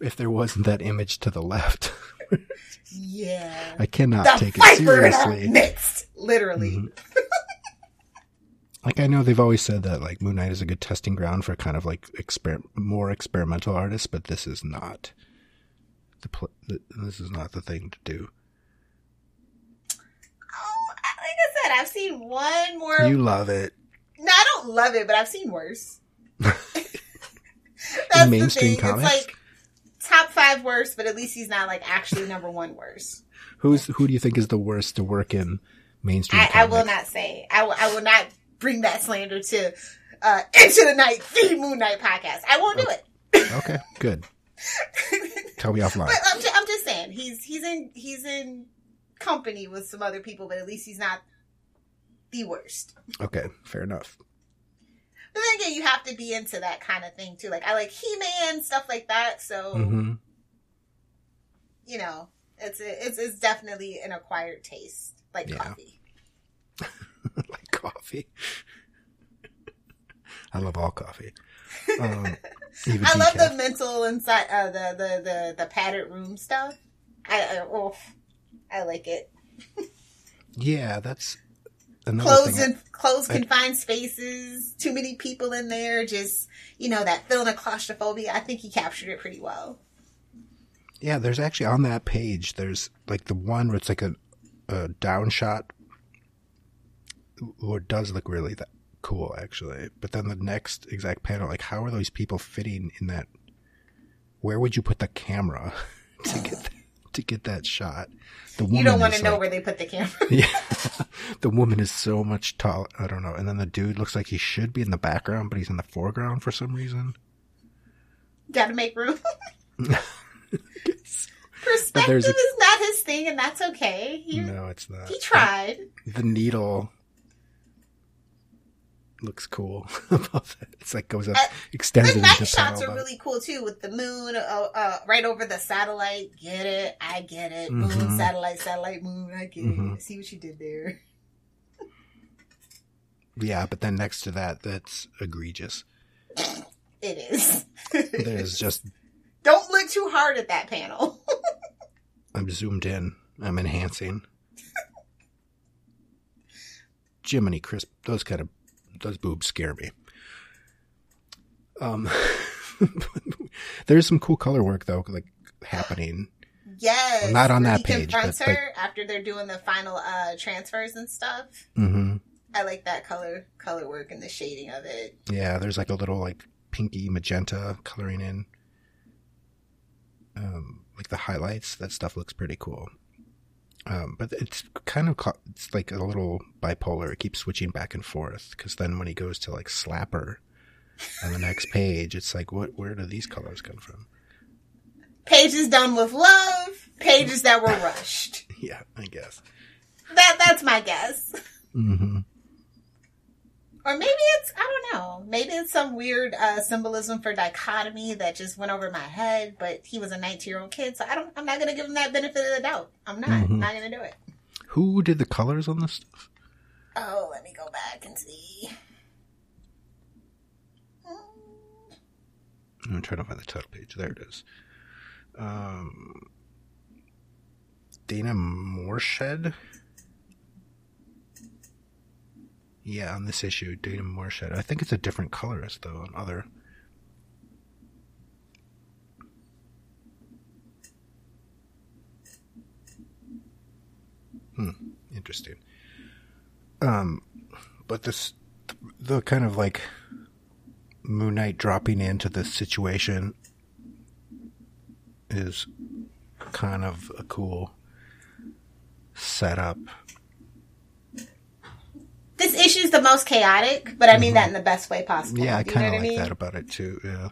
Speaker 3: If there wasn't that image to the left,
Speaker 2: Yeah.
Speaker 3: I cannot
Speaker 2: the
Speaker 3: take it
Speaker 2: viper in our
Speaker 3: seriously.
Speaker 2: midst, literally.
Speaker 3: Mhm. like I know they've always said that like Moon Knight is a good testing ground for kind of like exper- more experimental artists, but this is not the, pl- the this is not the thing to do.
Speaker 2: Oh, like I said, I've seen one more.
Speaker 3: You love it.
Speaker 2: No, I don't love it, but I've seen worse. That's
Speaker 3: mainstream
Speaker 2: the thing.
Speaker 3: comics?
Speaker 2: It's like top five worst, but at least he's not like actually number one worst.
Speaker 3: Who's who do you think is the worst to work in mainstream?
Speaker 2: I, I will not say. I will, not bring that slander to uh, Into the Knight, the Moon Knight podcast. I won't do it.
Speaker 3: Okay, good. Tell me offline.
Speaker 2: But I'm just, I'm just saying he's he's in he's in company with some other people, but at least he's not the worst.
Speaker 3: Okay, fair enough.
Speaker 2: But then again, you have to be into that kind of thing too. Like I like He Man stuff like that. So
Speaker 3: hmm
Speaker 2: you know, it's a, it's it's definitely an acquired taste, like
Speaker 3: Yeah.
Speaker 2: coffee.
Speaker 3: like coffee. I love all coffee. Um,
Speaker 2: I love the mental inside uh, the the the the padded room stuff. I, I oh, I like it.
Speaker 3: Yeah, that's
Speaker 2: Closed and closed
Speaker 3: I-
Speaker 2: confined spaces, too many people in there, just you know that feeling of claustrophobia. I think he captured it pretty well.
Speaker 3: Yeah, there's actually on that page. There's like the one where it's like a, a down shot, what does look really that cool actually. But then the next exact panel, like how are those people fitting in that? Where would you put the camera to get that, to get that shot? The woman
Speaker 2: You don't want to know
Speaker 3: like-
Speaker 2: where they put the camera.
Speaker 3: Yeah, the woman is so much tall. I don't know. And then the dude looks like he should be in the background, but he's in the foreground for some reason.
Speaker 2: Got to make room. Perspective
Speaker 3: a-
Speaker 2: is not his thing, and that's okay. He
Speaker 3: no, it's not.
Speaker 2: he tried.
Speaker 3: the needle looks cool above it. It's like goes up,
Speaker 2: Uh,
Speaker 3: extends
Speaker 2: The night shots are really cool too, with the moon uh, uh, right over the satellite. Get it? I get it. Moon,
Speaker 3: Mhm.
Speaker 2: satellite, satellite, moon. I get
Speaker 3: Mhm.
Speaker 2: it. See what you did there.
Speaker 3: Yeah, but then next to that, that's egregious.
Speaker 2: It is.
Speaker 3: There's just
Speaker 2: Don't look too hard at that panel.
Speaker 3: I'm zoomed in. I'm enhancing. Jiminy crisp. Those kind of those boobs scare me. Um, there's some cool color work though, like happening.
Speaker 2: yes.
Speaker 3: Not on that
Speaker 2: he
Speaker 3: page,
Speaker 2: confronts
Speaker 3: but-
Speaker 2: her after they're doing the final uh, transfers and stuff.
Speaker 3: hmm
Speaker 2: I like that color color work and the shading of it.
Speaker 3: Yeah, there's like a little like pinky magenta coloring in. Um, like the highlights, that stuff looks pretty cool. Um, but it's kind of co- it's like a little bipolar. It keeps switching back and forth because then when he goes to like slapper on the next page, it's like what? Where do these colors come from?
Speaker 2: Pages done with love. Pages that were rushed.
Speaker 3: Yeah, I guess.
Speaker 2: That that's my guess.
Speaker 3: hmm
Speaker 2: Or maybe it's I don't know. Maybe it's some weird uh, symbolism for dichotomy that just went over my head. But he was a 19 year old kid, so I don't. I'm not gonna give him that benefit of the doubt. I'm not.
Speaker 3: Mhm.
Speaker 2: Not gonna do it.
Speaker 3: Who did the colors on this stuff?
Speaker 2: Oh, let me go back and see.
Speaker 3: I'm trying to find the title page. There it is. Um, Dana Moreshead. Yeah, on this issue, Dana Moreshead. I think it's a different colorist though on other. Hmm. Interesting. Um, but this, the kind of like Moon Knight dropping into this situation is kind of a cool setup.
Speaker 2: This issue's the most chaotic, but I mean that in the best way possible.
Speaker 3: Mm-hmm. Yeah, I kind of like
Speaker 2: mean?
Speaker 3: that about it too. Yeah,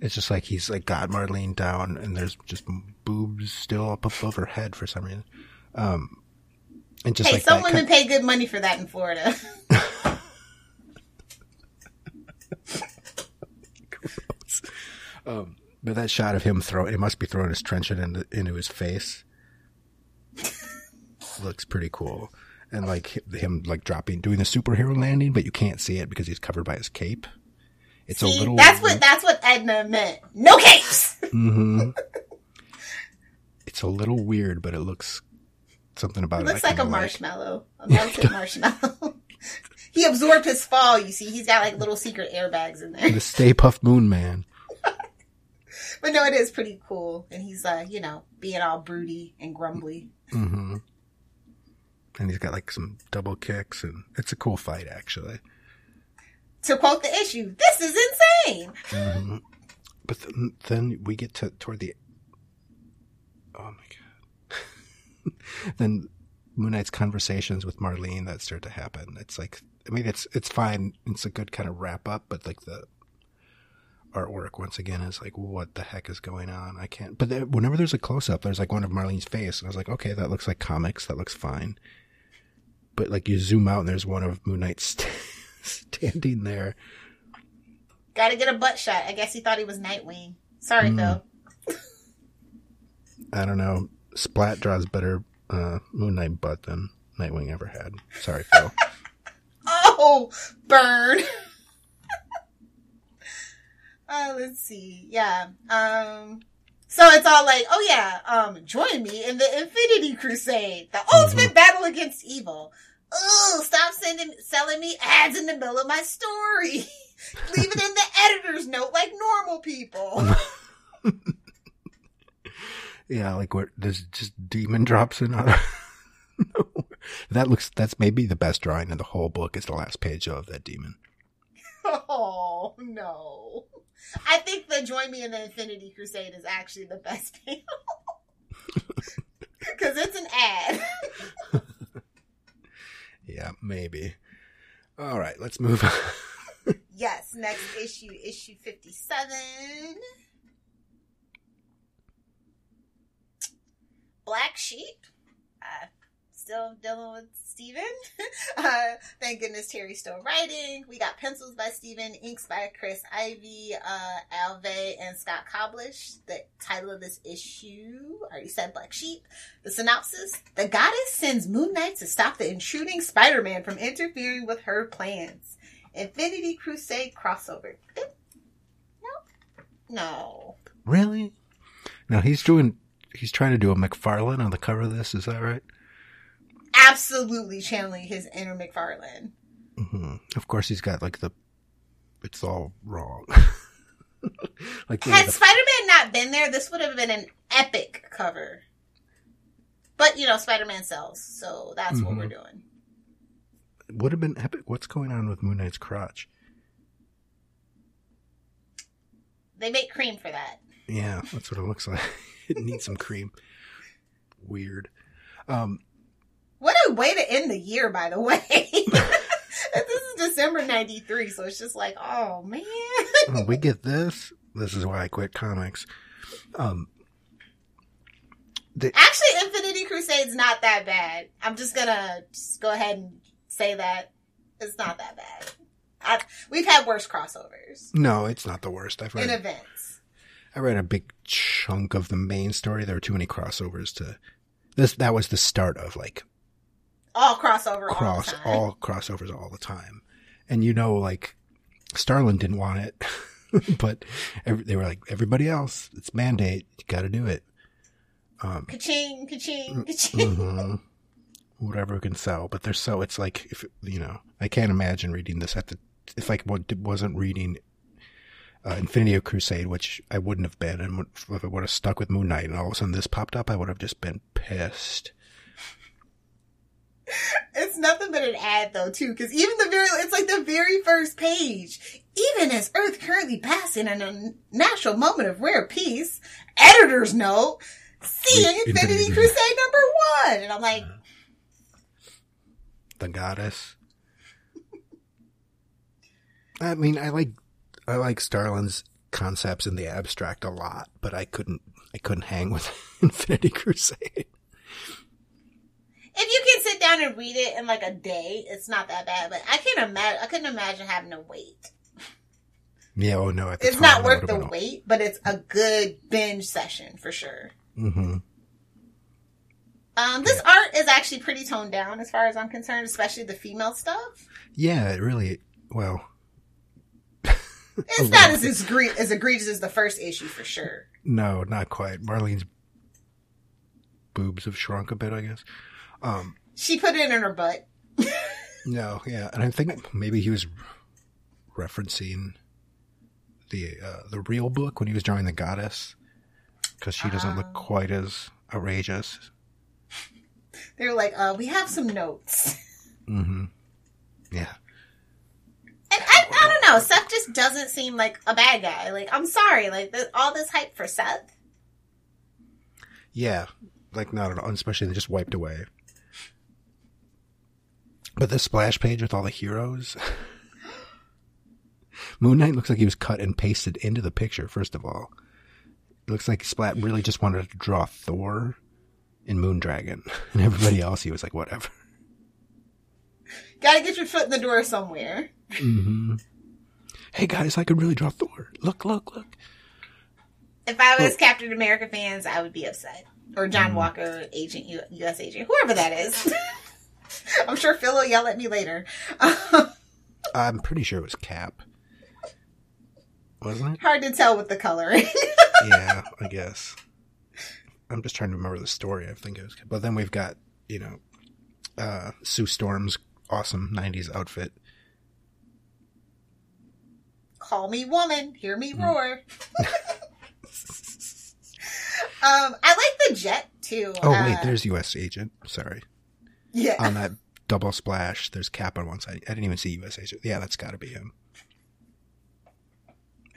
Speaker 3: it's just like he's like got Marlene down, and there's just boobs still up above her head for some reason. Um, And just
Speaker 2: hey,
Speaker 3: like
Speaker 2: some women pay good money for that in Florida.
Speaker 3: um, but that shot of him throwing, it must be throwing his trenchant into, into his face. looks pretty cool. And like him like dropping, doing the superhero landing, but you can't see it because he's covered by his cape. It's
Speaker 2: See,
Speaker 3: a little.
Speaker 2: that's what that's what Edna meant. No capes.
Speaker 3: hmm It's a little weird, but it looks something about
Speaker 2: It
Speaker 3: it.
Speaker 2: looks like a
Speaker 3: kinda
Speaker 2: marshmallow, a melted marshmallow. he absorbed his fall. You see, he's got like little secret airbags in there.
Speaker 3: The Stay Puft Moon Man.
Speaker 2: But no, it is pretty cool, and he's uh, you know, being all broody and grumbly.
Speaker 3: hmm And he's got like some double kicks, and it's a cool fight actually.
Speaker 2: To quote the issue, this is insane.
Speaker 3: hmm But then, then we get to toward the. Oh my god! then Moon Knight's conversations with Marlene that start to happen. It's like I mean, it's it's fine. It's a good kind of wrap up, but like the artwork once again is like, what the heck is going on? I can't. But whenever there's a close up, there's like one of Marlene's face, and I was like, okay, that looks like comics. That looks fine. But like you zoom out, and there's one of Moon Knight st- standing there.
Speaker 2: Got to get a butt shot. I guess he thought he was Nightwing. Sorry,
Speaker 3: Mm.
Speaker 2: Phil.
Speaker 3: I don't know. Splat draws better uh, Moon Knight butt than Nightwing ever had. Sorry, Phil.
Speaker 2: Oh, burn. uh, let's see. Yeah. Um. So it's all like, oh yeah, um, join me in the Infinity Crusade, the ultimate battle against evil. Oh, stop sending selling me ads in the middle of my story. Leave it in the editor's note like normal people.
Speaker 3: yeah, like where there's just demon drops in on That looks that's maybe the best drawing in the whole book is the last page of that demon.
Speaker 2: Oh no. I think the Join Me in the Infinity Crusade is actually the best panel. Because it's an ad.
Speaker 3: Yeah, maybe. All right, let's move on.
Speaker 2: Yes, next issue, issue 57. Black Sheep. Still dealing with Stephen. uh, thank goodness Terry's still writing. We got pencils by Stephen, inks by Chris Ivy, uh, Al Vey, and Scott Koblish. The title of this issue, I already said Black Sheep. The synopsis The goddess sends Moon Knight to stop the intruding Spider Man from interfering with her plans. Infinity Crusade crossover. No. No.
Speaker 3: Really? Now he's doing he's trying to do a McFarlane on the cover of this, is that right?
Speaker 2: Absolutely channeling his inner McFarlane.
Speaker 3: hmm Of course he's got like the it's all wrong. like
Speaker 2: Had
Speaker 3: the-
Speaker 2: Spider Man not been there, this would have been an epic cover. But, you know, Spider Man sells, so that's what
Speaker 3: Mhm.
Speaker 2: we're doing.
Speaker 3: would have been epic. What's going on with Moon Knight's crotch?
Speaker 2: They make cream for that.
Speaker 3: Yeah, that's what it looks like. it needs some cream. Weird. Um,
Speaker 2: What a way to end the year, by the way. this is December 93, so it's just like, oh, man.
Speaker 3: oh, we get this. This is why I quit comics. Um, the,
Speaker 2: Actually, Infinity Crusade's not that bad. I'm just gonna just go ahead and say that it's not that bad. I, we've had worse crossovers
Speaker 3: no, it's not the worst. I've read in
Speaker 2: events.
Speaker 3: I read a big chunk of the main story. There were too many crossovers to. This that was the start of like
Speaker 2: All crossover
Speaker 3: cross
Speaker 2: all the time.
Speaker 3: all crossovers all the time, and you know like Starlin didn't want it, but every, they were like everybody else. It's mandate. You got to do it. Um,
Speaker 2: Ka-ching, ka-ching, ka-ching.
Speaker 3: mhm. Whatever can sell, but they're so it's like if you know I can't imagine reading this at the if I wa- wasn't reading uh, Infinity of Crusade, which I wouldn't have been, and if I would have stuck with Moon Knight, and all of a sudden this popped up, I would have just been pissed.
Speaker 2: It's nothing but an ad though, too, because even the very, it's like the very first page. Even as Earth currently passing in a national moment of rare peace, editors note, seeing Infinity Crusade number one. And I'm like, uh-huh.
Speaker 3: The goddess. I mean, I like I like Starlin's concepts in the abstract a lot, but I couldn't I couldn't hang with Infinity Crusade.
Speaker 2: if you can down and read it in like a day, it's not that bad. But I can't imagine. I couldn't imagine having to wait.
Speaker 3: Yeah, oh no,
Speaker 2: It's
Speaker 3: time,
Speaker 2: not worth the wait, but it's a good binge session for sure.
Speaker 3: Mhm.
Speaker 2: Um, this art is actually pretty toned down as far as I'm concerned, especially the female stuff.
Speaker 3: Yeah, it really. Well,
Speaker 2: It's not as egre- as egregious as the first issue for sure.
Speaker 3: no, not quite. Marlene's boobs have shrunk a bit, I guess. Um,
Speaker 2: She put it in her butt.
Speaker 3: no, yeah, and I think maybe he was referencing the uh, the real book when he was drawing the goddess because she doesn't look
Speaker 2: Ah.
Speaker 3: quite as outrageous.
Speaker 2: They're like, uh, we have some notes.
Speaker 3: Mm-hmm. Yeah,
Speaker 2: And I, I don't know. Seth just doesn't seem like a bad guy. Like, I'm sorry. Like, all this hype for Seth.
Speaker 3: yeah, like not at all. Especially they just wiped away. But the splash page with all the heroes. Moon Knight looks like he was cut and pasted into the picture, first of all. It looks like Splat really just wanted to draw Thor and Moondragon. And everybody else, he was like, whatever.
Speaker 2: Gotta get your foot in the door somewhere.
Speaker 3: hmm Hey guys, I could really draw Thor. Look, look, look.
Speaker 2: If I was Captain America fans, I would be upset. Or John Walker, agent, U- U.S. agent, whoever that is. I'm sure Phil will yell at me later.
Speaker 3: I'm pretty sure it was Cap. Wasn't it?
Speaker 2: Hard to tell with the coloring.
Speaker 3: yeah, I guess. I'm just trying to remember the story. I think it was, but then we've got you know, uh, Sue Storm's awesome '90s outfit.
Speaker 2: Call me woman, hear me roar. um, I like the jet too.
Speaker 3: Oh wait,
Speaker 2: Uh,
Speaker 3: there's U.S. Agent. Sorry,
Speaker 2: yeah.
Speaker 3: on that double splash, there's Cap on one side. I didn't even see USA. Yeah, that's got to be him,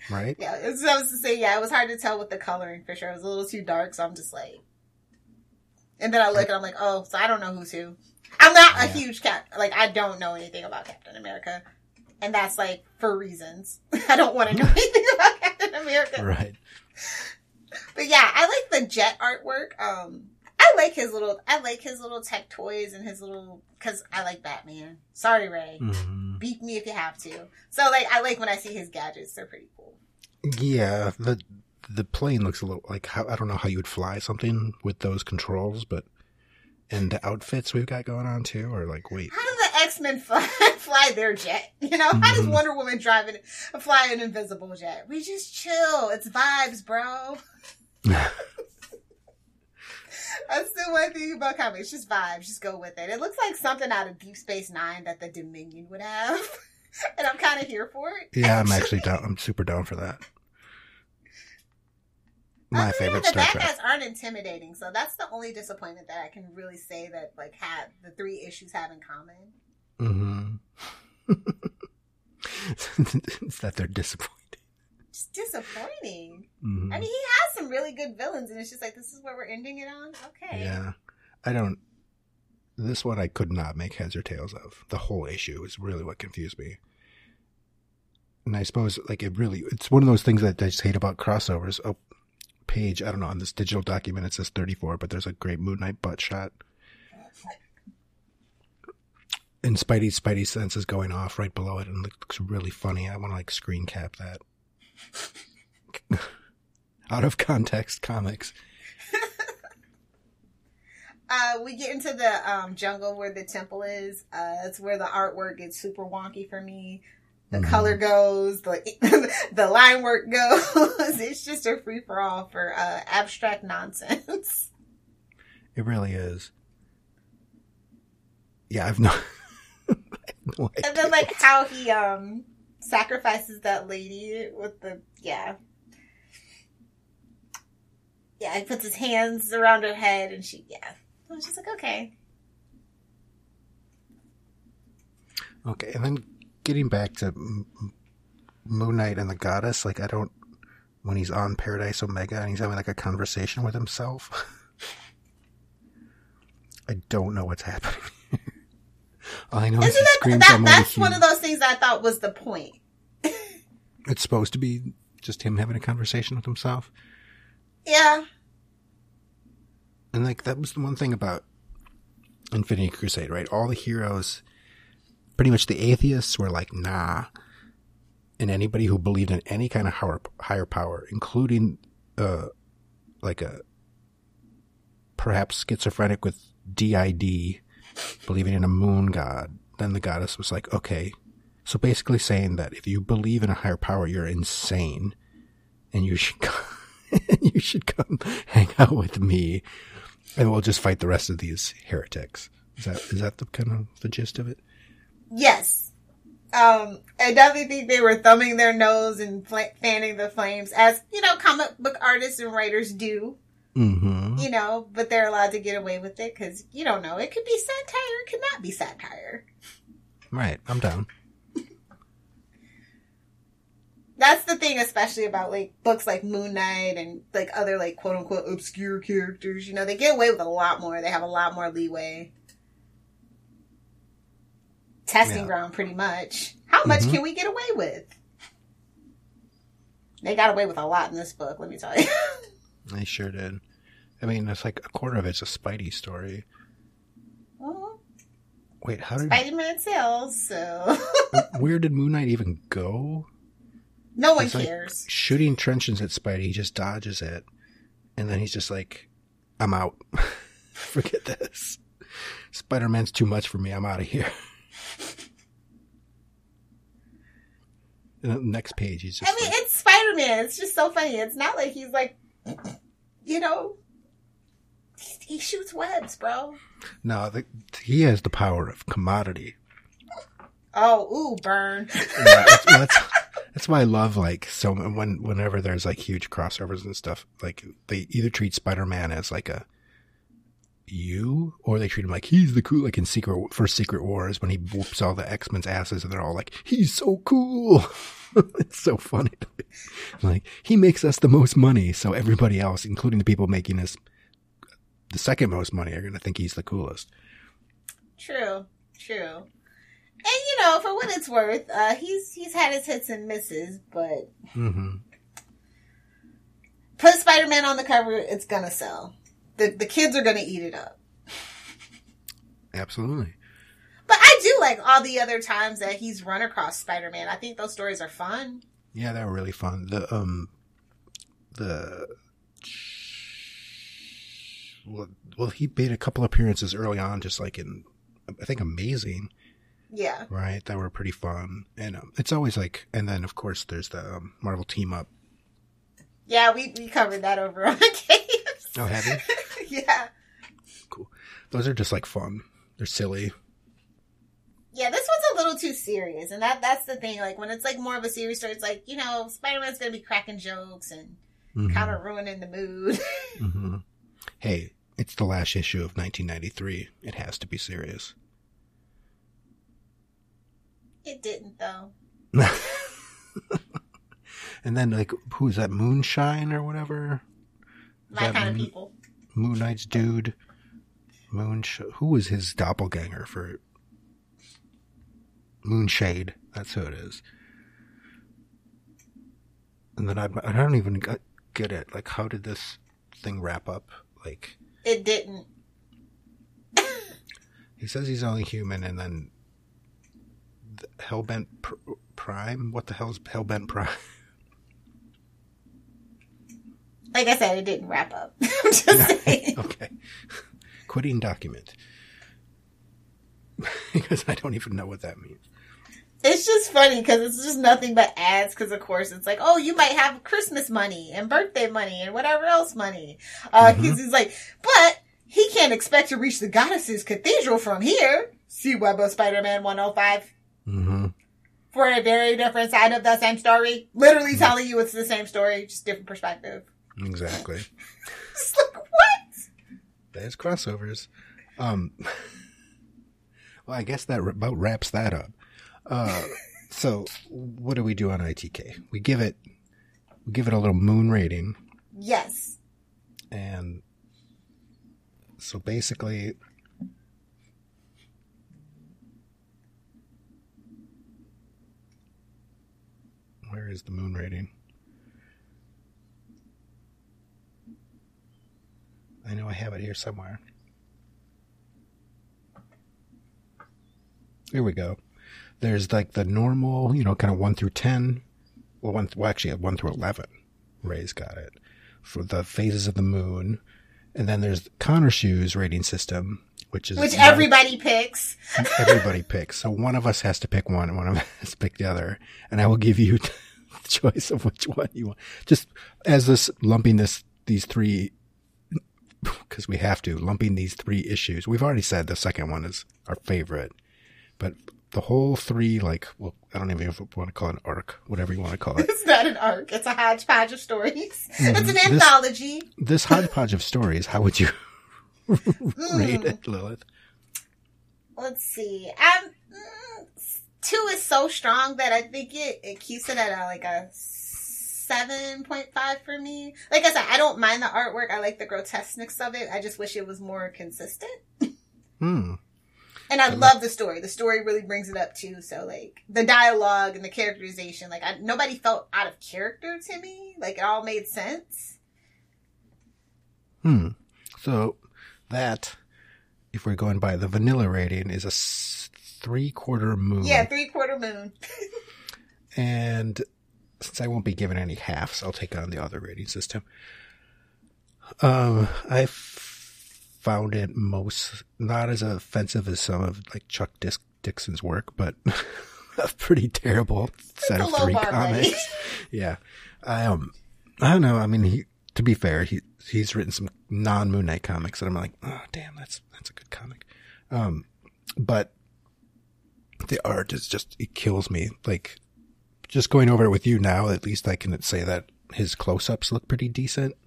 Speaker 3: right?
Speaker 2: Yeah, I was to say, yeah, it was hard to tell with the coloring for sure. It was a little too dark, so I'm just like, and then I look and I'm like, oh, so I don't know who's who. I'm not a huge cat, like I don't know anything about Captain America, and that's like for reasons. I don't want to know anything about Captain America.
Speaker 3: Right.
Speaker 2: But yeah, I like the jet artwork. Um, I like his little, I like his little tech toys and his little, cause I like Batman. Sorry, Ray.
Speaker 3: hmm
Speaker 2: Beat me if you have to. So like, I like when I see his gadgets. They're pretty cool.
Speaker 3: Yeah, the the plane looks a little like how I don't know how you would fly something with those controls, but and the outfits we've got going on too are like wait.
Speaker 2: How do the X Men fly, fly their jet? You know, how does
Speaker 3: Mhm.
Speaker 2: Wonder Woman drive an, fly an invisible jet? We just chill. It's vibes, bro. That's the one thing about comics. It's just vibes. Just go with it. It looks like something out of Deep Space Nine that the Dominion would have. and I'm kind of here for it.
Speaker 3: Yeah, I'm actually down. I'm super down for that. My favorite
Speaker 2: that,
Speaker 3: Star
Speaker 2: the bad
Speaker 3: Trek.
Speaker 2: guys aren't intimidating, so that's the only disappointment that I can really say that like had the three issues have in common.
Speaker 3: Mm-hmm. it's that they're disappointing.
Speaker 2: Just disappointing.
Speaker 3: Mhm.
Speaker 2: I mean, he has some really good villains, and it's just like this is where we're ending it on. Okay.
Speaker 3: Yeah, I don't. This one I could not make heads or tails of. The whole issue is really what confused me. And I suppose like it really, it's one of those things that I just hate about crossovers. Oh, page, I don't know, on this digital document it says 34, but there's a great Moon Knight butt shot. And Spidey Spidey sense is going off right below it and it looks really funny. I want to like screen cap that. Out of context comics.
Speaker 2: Uh, we get into the um, jungle where the temple is. Uh, it's where the artwork gets super wonky for me. The
Speaker 3: Mhm.
Speaker 2: color goes, the the line work goes. it's just a free for all for uh, abstract nonsense.
Speaker 3: It really is. Yeah, I've no. No
Speaker 2: And then like how he um sacrifices that lady with the yeah. Yeah, he puts his hands around her head and she yeah. Was just like, okay.
Speaker 3: Okay, and then getting back to Moon Knight and the Goddess, like I don't. When he's on Paradise Omega and he's having like a conversation with himself, I don't know what's happening. All I know is
Speaker 2: Isn't
Speaker 3: he
Speaker 2: that, that that's one of those things I thought was the point.
Speaker 3: It's supposed to be just him having a conversation with himself.
Speaker 2: Yeah.
Speaker 3: And like that was the one thing about Infinity Crusade, right? All the heroes, pretty much the atheists were like, nah. And anybody who believed in any kind of higher, higher power, including, uh, like a, perhaps schizophrenic with DID, believing in a moon god, then the goddess was like, okay. So basically saying that if you believe in a higher power, you're insane and you should you should come hang out with me and we'll just fight the rest of these heretics. Is that is that the kind of the gist of it?
Speaker 2: Yes. Um, I definitely think they were thumbing their nose and fl- fanning the flames, as you know, comic book artists and writers do.
Speaker 3: Mm-hmm.
Speaker 2: You know, but they're allowed to get away with it because you don't know. It could be satire. It could not be satire.
Speaker 3: Right. I'm down.
Speaker 2: That's the thing, especially about like books like Moon Knight and like other like quote unquote obscure characters. You know, they get away with a lot more. They have a lot more leeway. Testing
Speaker 3: Yeah.
Speaker 2: ground, pretty much. How much
Speaker 3: Mhm.
Speaker 2: can we get away with? They got away with a lot in this book. Let me tell you.
Speaker 3: They sure did. I mean, it's like a quarter of it's a Spidey story.
Speaker 2: well,
Speaker 3: Wait, how did
Speaker 2: Spider Man sells, so
Speaker 3: where did Moon Knight even go?
Speaker 2: No one
Speaker 3: It's like-
Speaker 2: cares.
Speaker 3: Shooting trenches at Spidey, he just dodges it, and then he's just like, "I'm out. Forget this. Spider Man's too much for me. I'm out of here." Next page, he's just
Speaker 2: I mean,
Speaker 3: like,
Speaker 2: it's Spider Man. It's just so funny. It's not like he's like, you know, he, he shoots webs, bro.
Speaker 3: "No, the, he has the power of commodity."
Speaker 2: Oh, ooh, burn.
Speaker 3: Yeah, that's, well, that's, that's why I love like so when whenever there's like huge crossovers and stuff, like they either treat Spider Man as like a you, or they treat him like he's the cool, like in Secret for Secret Wars when he whoops all the X Men's asses, and they're all like, he's so cool. it's so funny. Like he makes us the most money, so everybody else, including the people making us the second most money, are gonna think he's the coolest.
Speaker 2: True, true. And you know, for what it's worth, uh, he's he's had his hits and misses, but
Speaker 3: hmm
Speaker 2: put Spider Man on the cover, it's gonna sell. The the kids are gonna eat it up.
Speaker 3: Absolutely.
Speaker 2: But I do like all the other times that he's run across Spider Man. I think those stories are fun.
Speaker 3: Yeah, they're really fun. The um, the well, well, he made a couple appearances early on, just like in I think Amazing,
Speaker 2: Yeah.
Speaker 3: right? That were pretty fun, and um, it's always like, and then of course there's the um, Marvel team up.
Speaker 2: Yeah, we, we covered that over on Capes.
Speaker 3: Oh, have you?
Speaker 2: yeah. Cool.
Speaker 3: Those are just like fun. They're silly.
Speaker 2: Yeah, this one's a little too serious, and that that's the thing. Like when it's like more of a serious story, it's like you know Spider Man's gonna be cracking jokes and
Speaker 3: Mhm,
Speaker 2: kind of ruining the mood.
Speaker 3: mhm. Hey, it's the last issue of 1993. It has to be serious.
Speaker 2: It didn't though.
Speaker 3: and then like who's that Moonshine or whatever?
Speaker 2: My
Speaker 3: That
Speaker 2: kind of people.
Speaker 3: Moon Knight's dude. Moonsh who was his doppelganger for Moonshade? That's who it is. And then I, I don't even get- get it. Like, how did this thing wrap up? Like,
Speaker 2: It didn't.
Speaker 3: he says he's only human, and then the Hellbent pr- Prime. What the hell's Hellbent Prime?
Speaker 2: Like I said, it didn't wrap up. I'm just saying.
Speaker 3: okay. Quitting document. because I don't even know what that means.
Speaker 2: It's just funny because it's just nothing but ads. Because of course it's like, oh, you might have Christmas money and birthday money and whatever else money. Uh,
Speaker 3: Mhm.
Speaker 2: he's, like, but he can't expect to reach the goddess's cathedral from here. See Web of Spider-Man 105
Speaker 3: Mm-hmm.
Speaker 2: For a very different side of the same story. Literally telling you it's the same story, just different perspective.
Speaker 3: Exactly.
Speaker 2: It's like, what?
Speaker 3: There's crossovers. Um, well, I guess that about wraps that up. Uh, so what do we do on ITK? We give it, we give it a little moon rating,
Speaker 2: Yes.
Speaker 3: and so basically, where is the moon rating? I know I have it here somewhere. Here we go. There's like the normal, you know, kind of one through ten. Well, one well actually one through eleven. Ray's got it for the phases of the moon, and then there's Connor Shoes rating system, which is
Speaker 2: Which everybody picks.
Speaker 3: everybody picks. So one of us has to pick one, and one of us has to pick the other, and I will give you the choice of which one you want. Just as this lumping this these three because we have to lumping these three issues. We've already said the second one is our favorite, but the whole three, like, well, I don't even know if we want to call it an arc, whatever you want to call it.
Speaker 2: It's not an arc. It's a hodgepodge of stories.
Speaker 3: Mm-hmm.
Speaker 2: It's an anthology.
Speaker 3: This hodgepodge of stories, how would you rate it, Lilith?
Speaker 2: Let's see. Um, two is so strong that I think it, it keeps it at a, like a 7.5 for me. Like I said, I don't mind the artwork. I like the grotesqueness of it. I just wish it was more consistent.
Speaker 3: Hmm.
Speaker 2: And I love the story. The story really brings it up too. So like the dialogue and the characterization, like I, nobody felt out of character to me. Like it all made sense.
Speaker 3: Hmm. So that, if we're going by the vanilla rating, is a three quarter moon.
Speaker 2: Yeah, three quarter moon.
Speaker 3: And since I won't be given any halves, I'll take on the other rating system. Um, I found it most not as offensive as some of like Chuck Dis- Dixon's work, but a pretty terrible set of three comics. yeah, I um, I don't know. I mean, he to be fair, he he's written some non Moon Knight comics that I'm like, oh damn, that's that's a good comic. Um, but the art is just it kills me. Like just going over it with you now, at least I can say that his close-ups look pretty decent.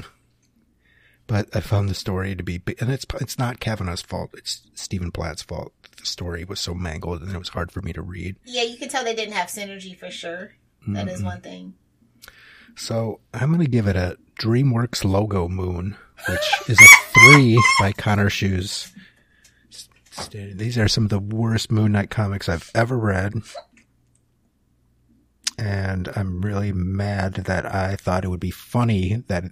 Speaker 3: But I found the story to be, and it's it's not Kavanagh's fault. It's Stephen Platt's fault. The story was so mangled, and it was hard for me to read.
Speaker 2: Yeah, you can tell they didn't have synergy for sure. That is one thing.
Speaker 3: So I'm going to give it a DreamWorks logo moon, which is a three by Connor Shoes. These are some of the worst Moon Knight comics I've ever read. And I'm really mad that I thought it would be funny that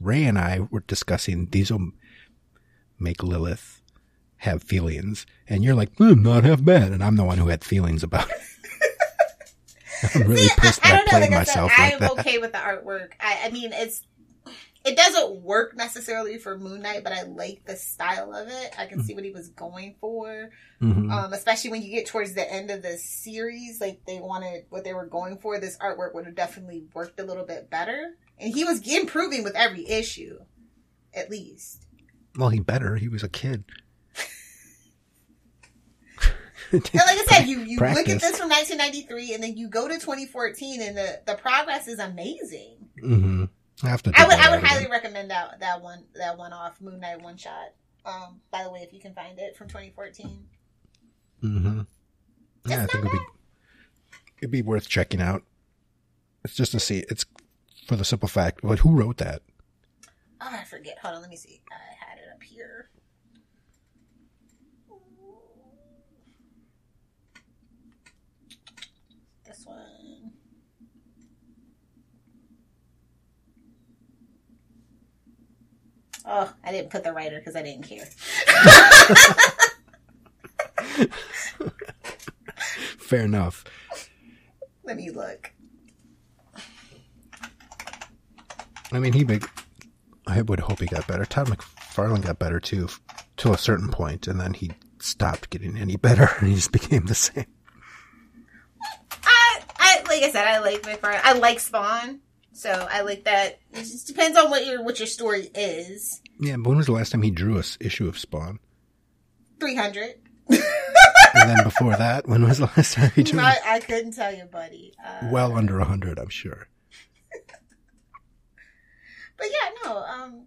Speaker 3: Ray and I were discussing these will make Lilith have feelings. And you're like, hmm, not half bad. And I'm the one who had feelings about it. I'm really
Speaker 2: See,
Speaker 3: pissed
Speaker 2: I
Speaker 3: I
Speaker 2: don't know. Like I
Speaker 3: myself
Speaker 2: said,
Speaker 3: like
Speaker 2: I'm
Speaker 3: that.
Speaker 2: okay with the artwork. I, I mean, it's it doesn't work necessarily for Moon Knight, but I like the style of it. I can see what he was going for,
Speaker 3: Mhm.
Speaker 2: um, especially when you get towards the end of the series. Like they wanted what they were going for. This artwork would have definitely worked a little bit better, and he was improving with every issue, at least.
Speaker 3: Well, he better. He was a kid.
Speaker 2: Like I said, you, you look at this from 1993, and then you go to 2014, and the the progress is amazing.
Speaker 3: hmm I have to.
Speaker 2: I would I would highly recommend that that one that one off Moon Knight one shot. Um, by the way, if you can find it from 2014,
Speaker 3: Mm-hmm. Yeah, I think it'd be it'd be worth checking out. It's just to see. It's for the simple fact. But who wrote that?
Speaker 2: oh I forget. Hold on, let me see. I had it up here. This one. Oh, I didn't put the writer because I didn't care.
Speaker 3: Fair enough.
Speaker 2: Let me look.
Speaker 3: I mean, he big. I would hope he got better. Todd McFarlane got better too, to a certain point, and then he stopped getting any better, and he just became the same.
Speaker 2: I, I like I said, I like McFarlane. I like Spawn, so I like that. It just depends on what your what your story is.
Speaker 3: Yeah, but when was the last time he drew a s- issue of Spawn?
Speaker 2: Three hundred.
Speaker 3: And then before that, when was the last time he drew?
Speaker 2: I, I couldn't tell you, buddy. Uh,
Speaker 3: Well under a hundred, I'm sure.
Speaker 2: but yeah, no. Um,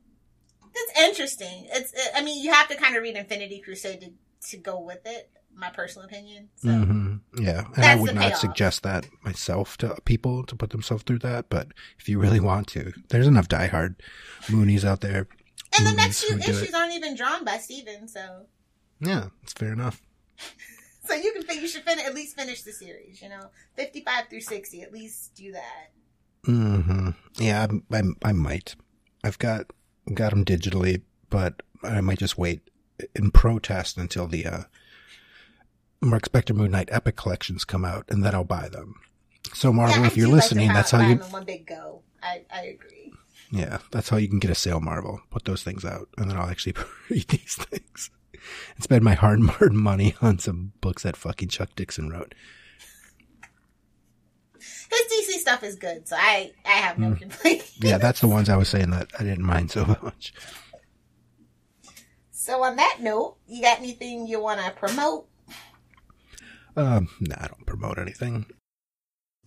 Speaker 2: it's interesting. It's. I mean, you have to kind of read Infinity Crusade to to go with it. My personal opinion. So
Speaker 3: hmm Yeah, and I would not
Speaker 2: payoff.
Speaker 3: suggest that myself to people to put themselves through that. But if you really want to, there's enough diehard Moonies out there.
Speaker 2: and the next few issues aren't even drawn by Stephen, so
Speaker 3: Yeah, it's fair enough.
Speaker 2: so you can fin- you should fin- at least finish the series. You know, fifty five through sixty. At least do that.
Speaker 3: hmm Yeah, I, I, I might. I've got got them digitally, but I might just wait in protest until the uh, Marc Spector Moon Knight Epic collections come out, and then I'll buy them. So Marvel,
Speaker 2: Yeah,
Speaker 3: if you're
Speaker 2: do like
Speaker 3: listening, that's how you.
Speaker 2: one big go. I, I agree.
Speaker 3: Yeah, that's how you can get a sale. Marvel, put those things out, and then I'll actually read these things and spend my hard-earned money on some books that fucking Chuck Dixon wrote.
Speaker 2: His DC stuff is good, so I I have no hmm. complaints.
Speaker 3: Yeah, that's the ones I was saying that I didn't mind so much.
Speaker 2: So on that note, you got anything you want to promote?
Speaker 3: Um, nah, I don't promote anything.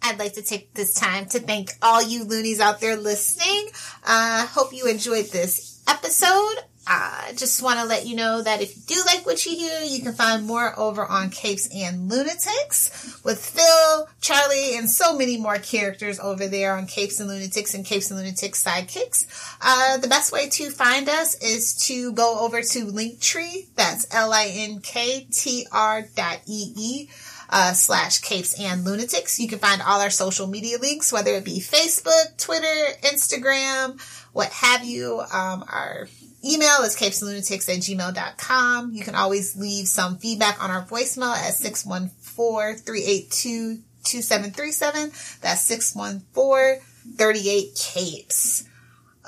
Speaker 2: I'd like to take this time to thank all you loonies out there listening. Uh, hope you enjoyed this episode. Uh, just want to let you know that if you do like what you hear, you can find more over on Capes and Lunatics with Phil, Charlie, and so many more characters over there on Capes and Lunatics and Capes and Lunatics sidekicks. Uh, the best way to find us is to go over to Linktree. That's L-I-N-K-T-R dot E-E uh, slash capes and lunatics. You can find all our social media links, whether it be Facebook, Twitter, Instagram, what have you. Um, our email is capesandlunatics at gmail.com. You can always leave some feedback on our voicemail at 614-382-2737. That's 614-38-CAPES.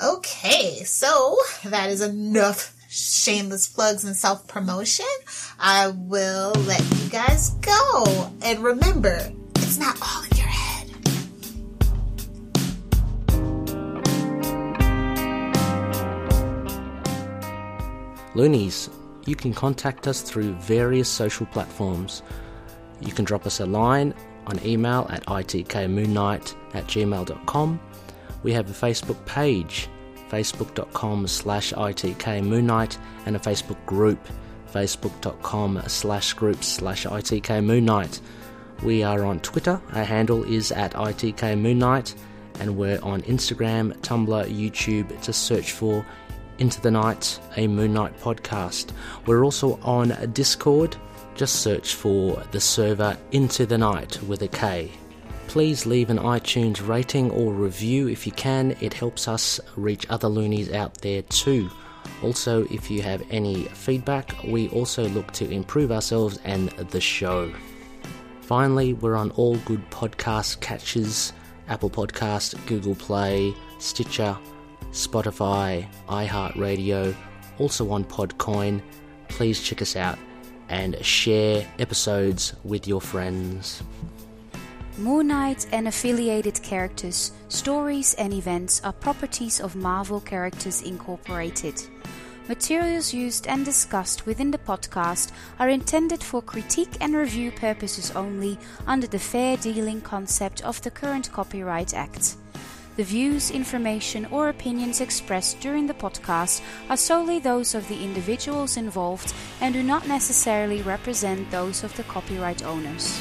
Speaker 2: Okay, so that is enough shameless plugs and self promotion. I will let you guys go. And remember, it's not all
Speaker 4: Loonies, you can contact us through various social platforms. You can drop us a line on email at itkmoonnight at gmail.com. We have a Facebook page, facebook.com slash itkmoonnight, and a Facebook group, facebook.com slash groups slash itkmoonnight. We are on Twitter, our handle is at itkmoonnight, and we're on Instagram, Tumblr, YouTube. to search for into the Knight, a Moon Knight podcast. We're also on Discord. Just search for the server Into the Knight with a K. Please leave an iTunes rating or review if you can. It helps us reach other loonies out there too. Also, if you have any feedback, we also look to improve ourselves and the show. Finally, we're on all good podcast catches Apple Podcast, Google Play, Stitcher, Spotify, iHeartRadio, also on Podcoin. Please check us out and share episodes with your friends.
Speaker 5: Moon Knight and affiliated characters, stories, and events are properties of Marvel Characters Incorporated. Materials used and discussed within the podcast are intended for critique and review purposes only under the fair dealing concept of the current Copyright Act. The views, information, or opinions expressed during the podcast are solely those of the individuals involved and do not necessarily represent those of the copyright owners.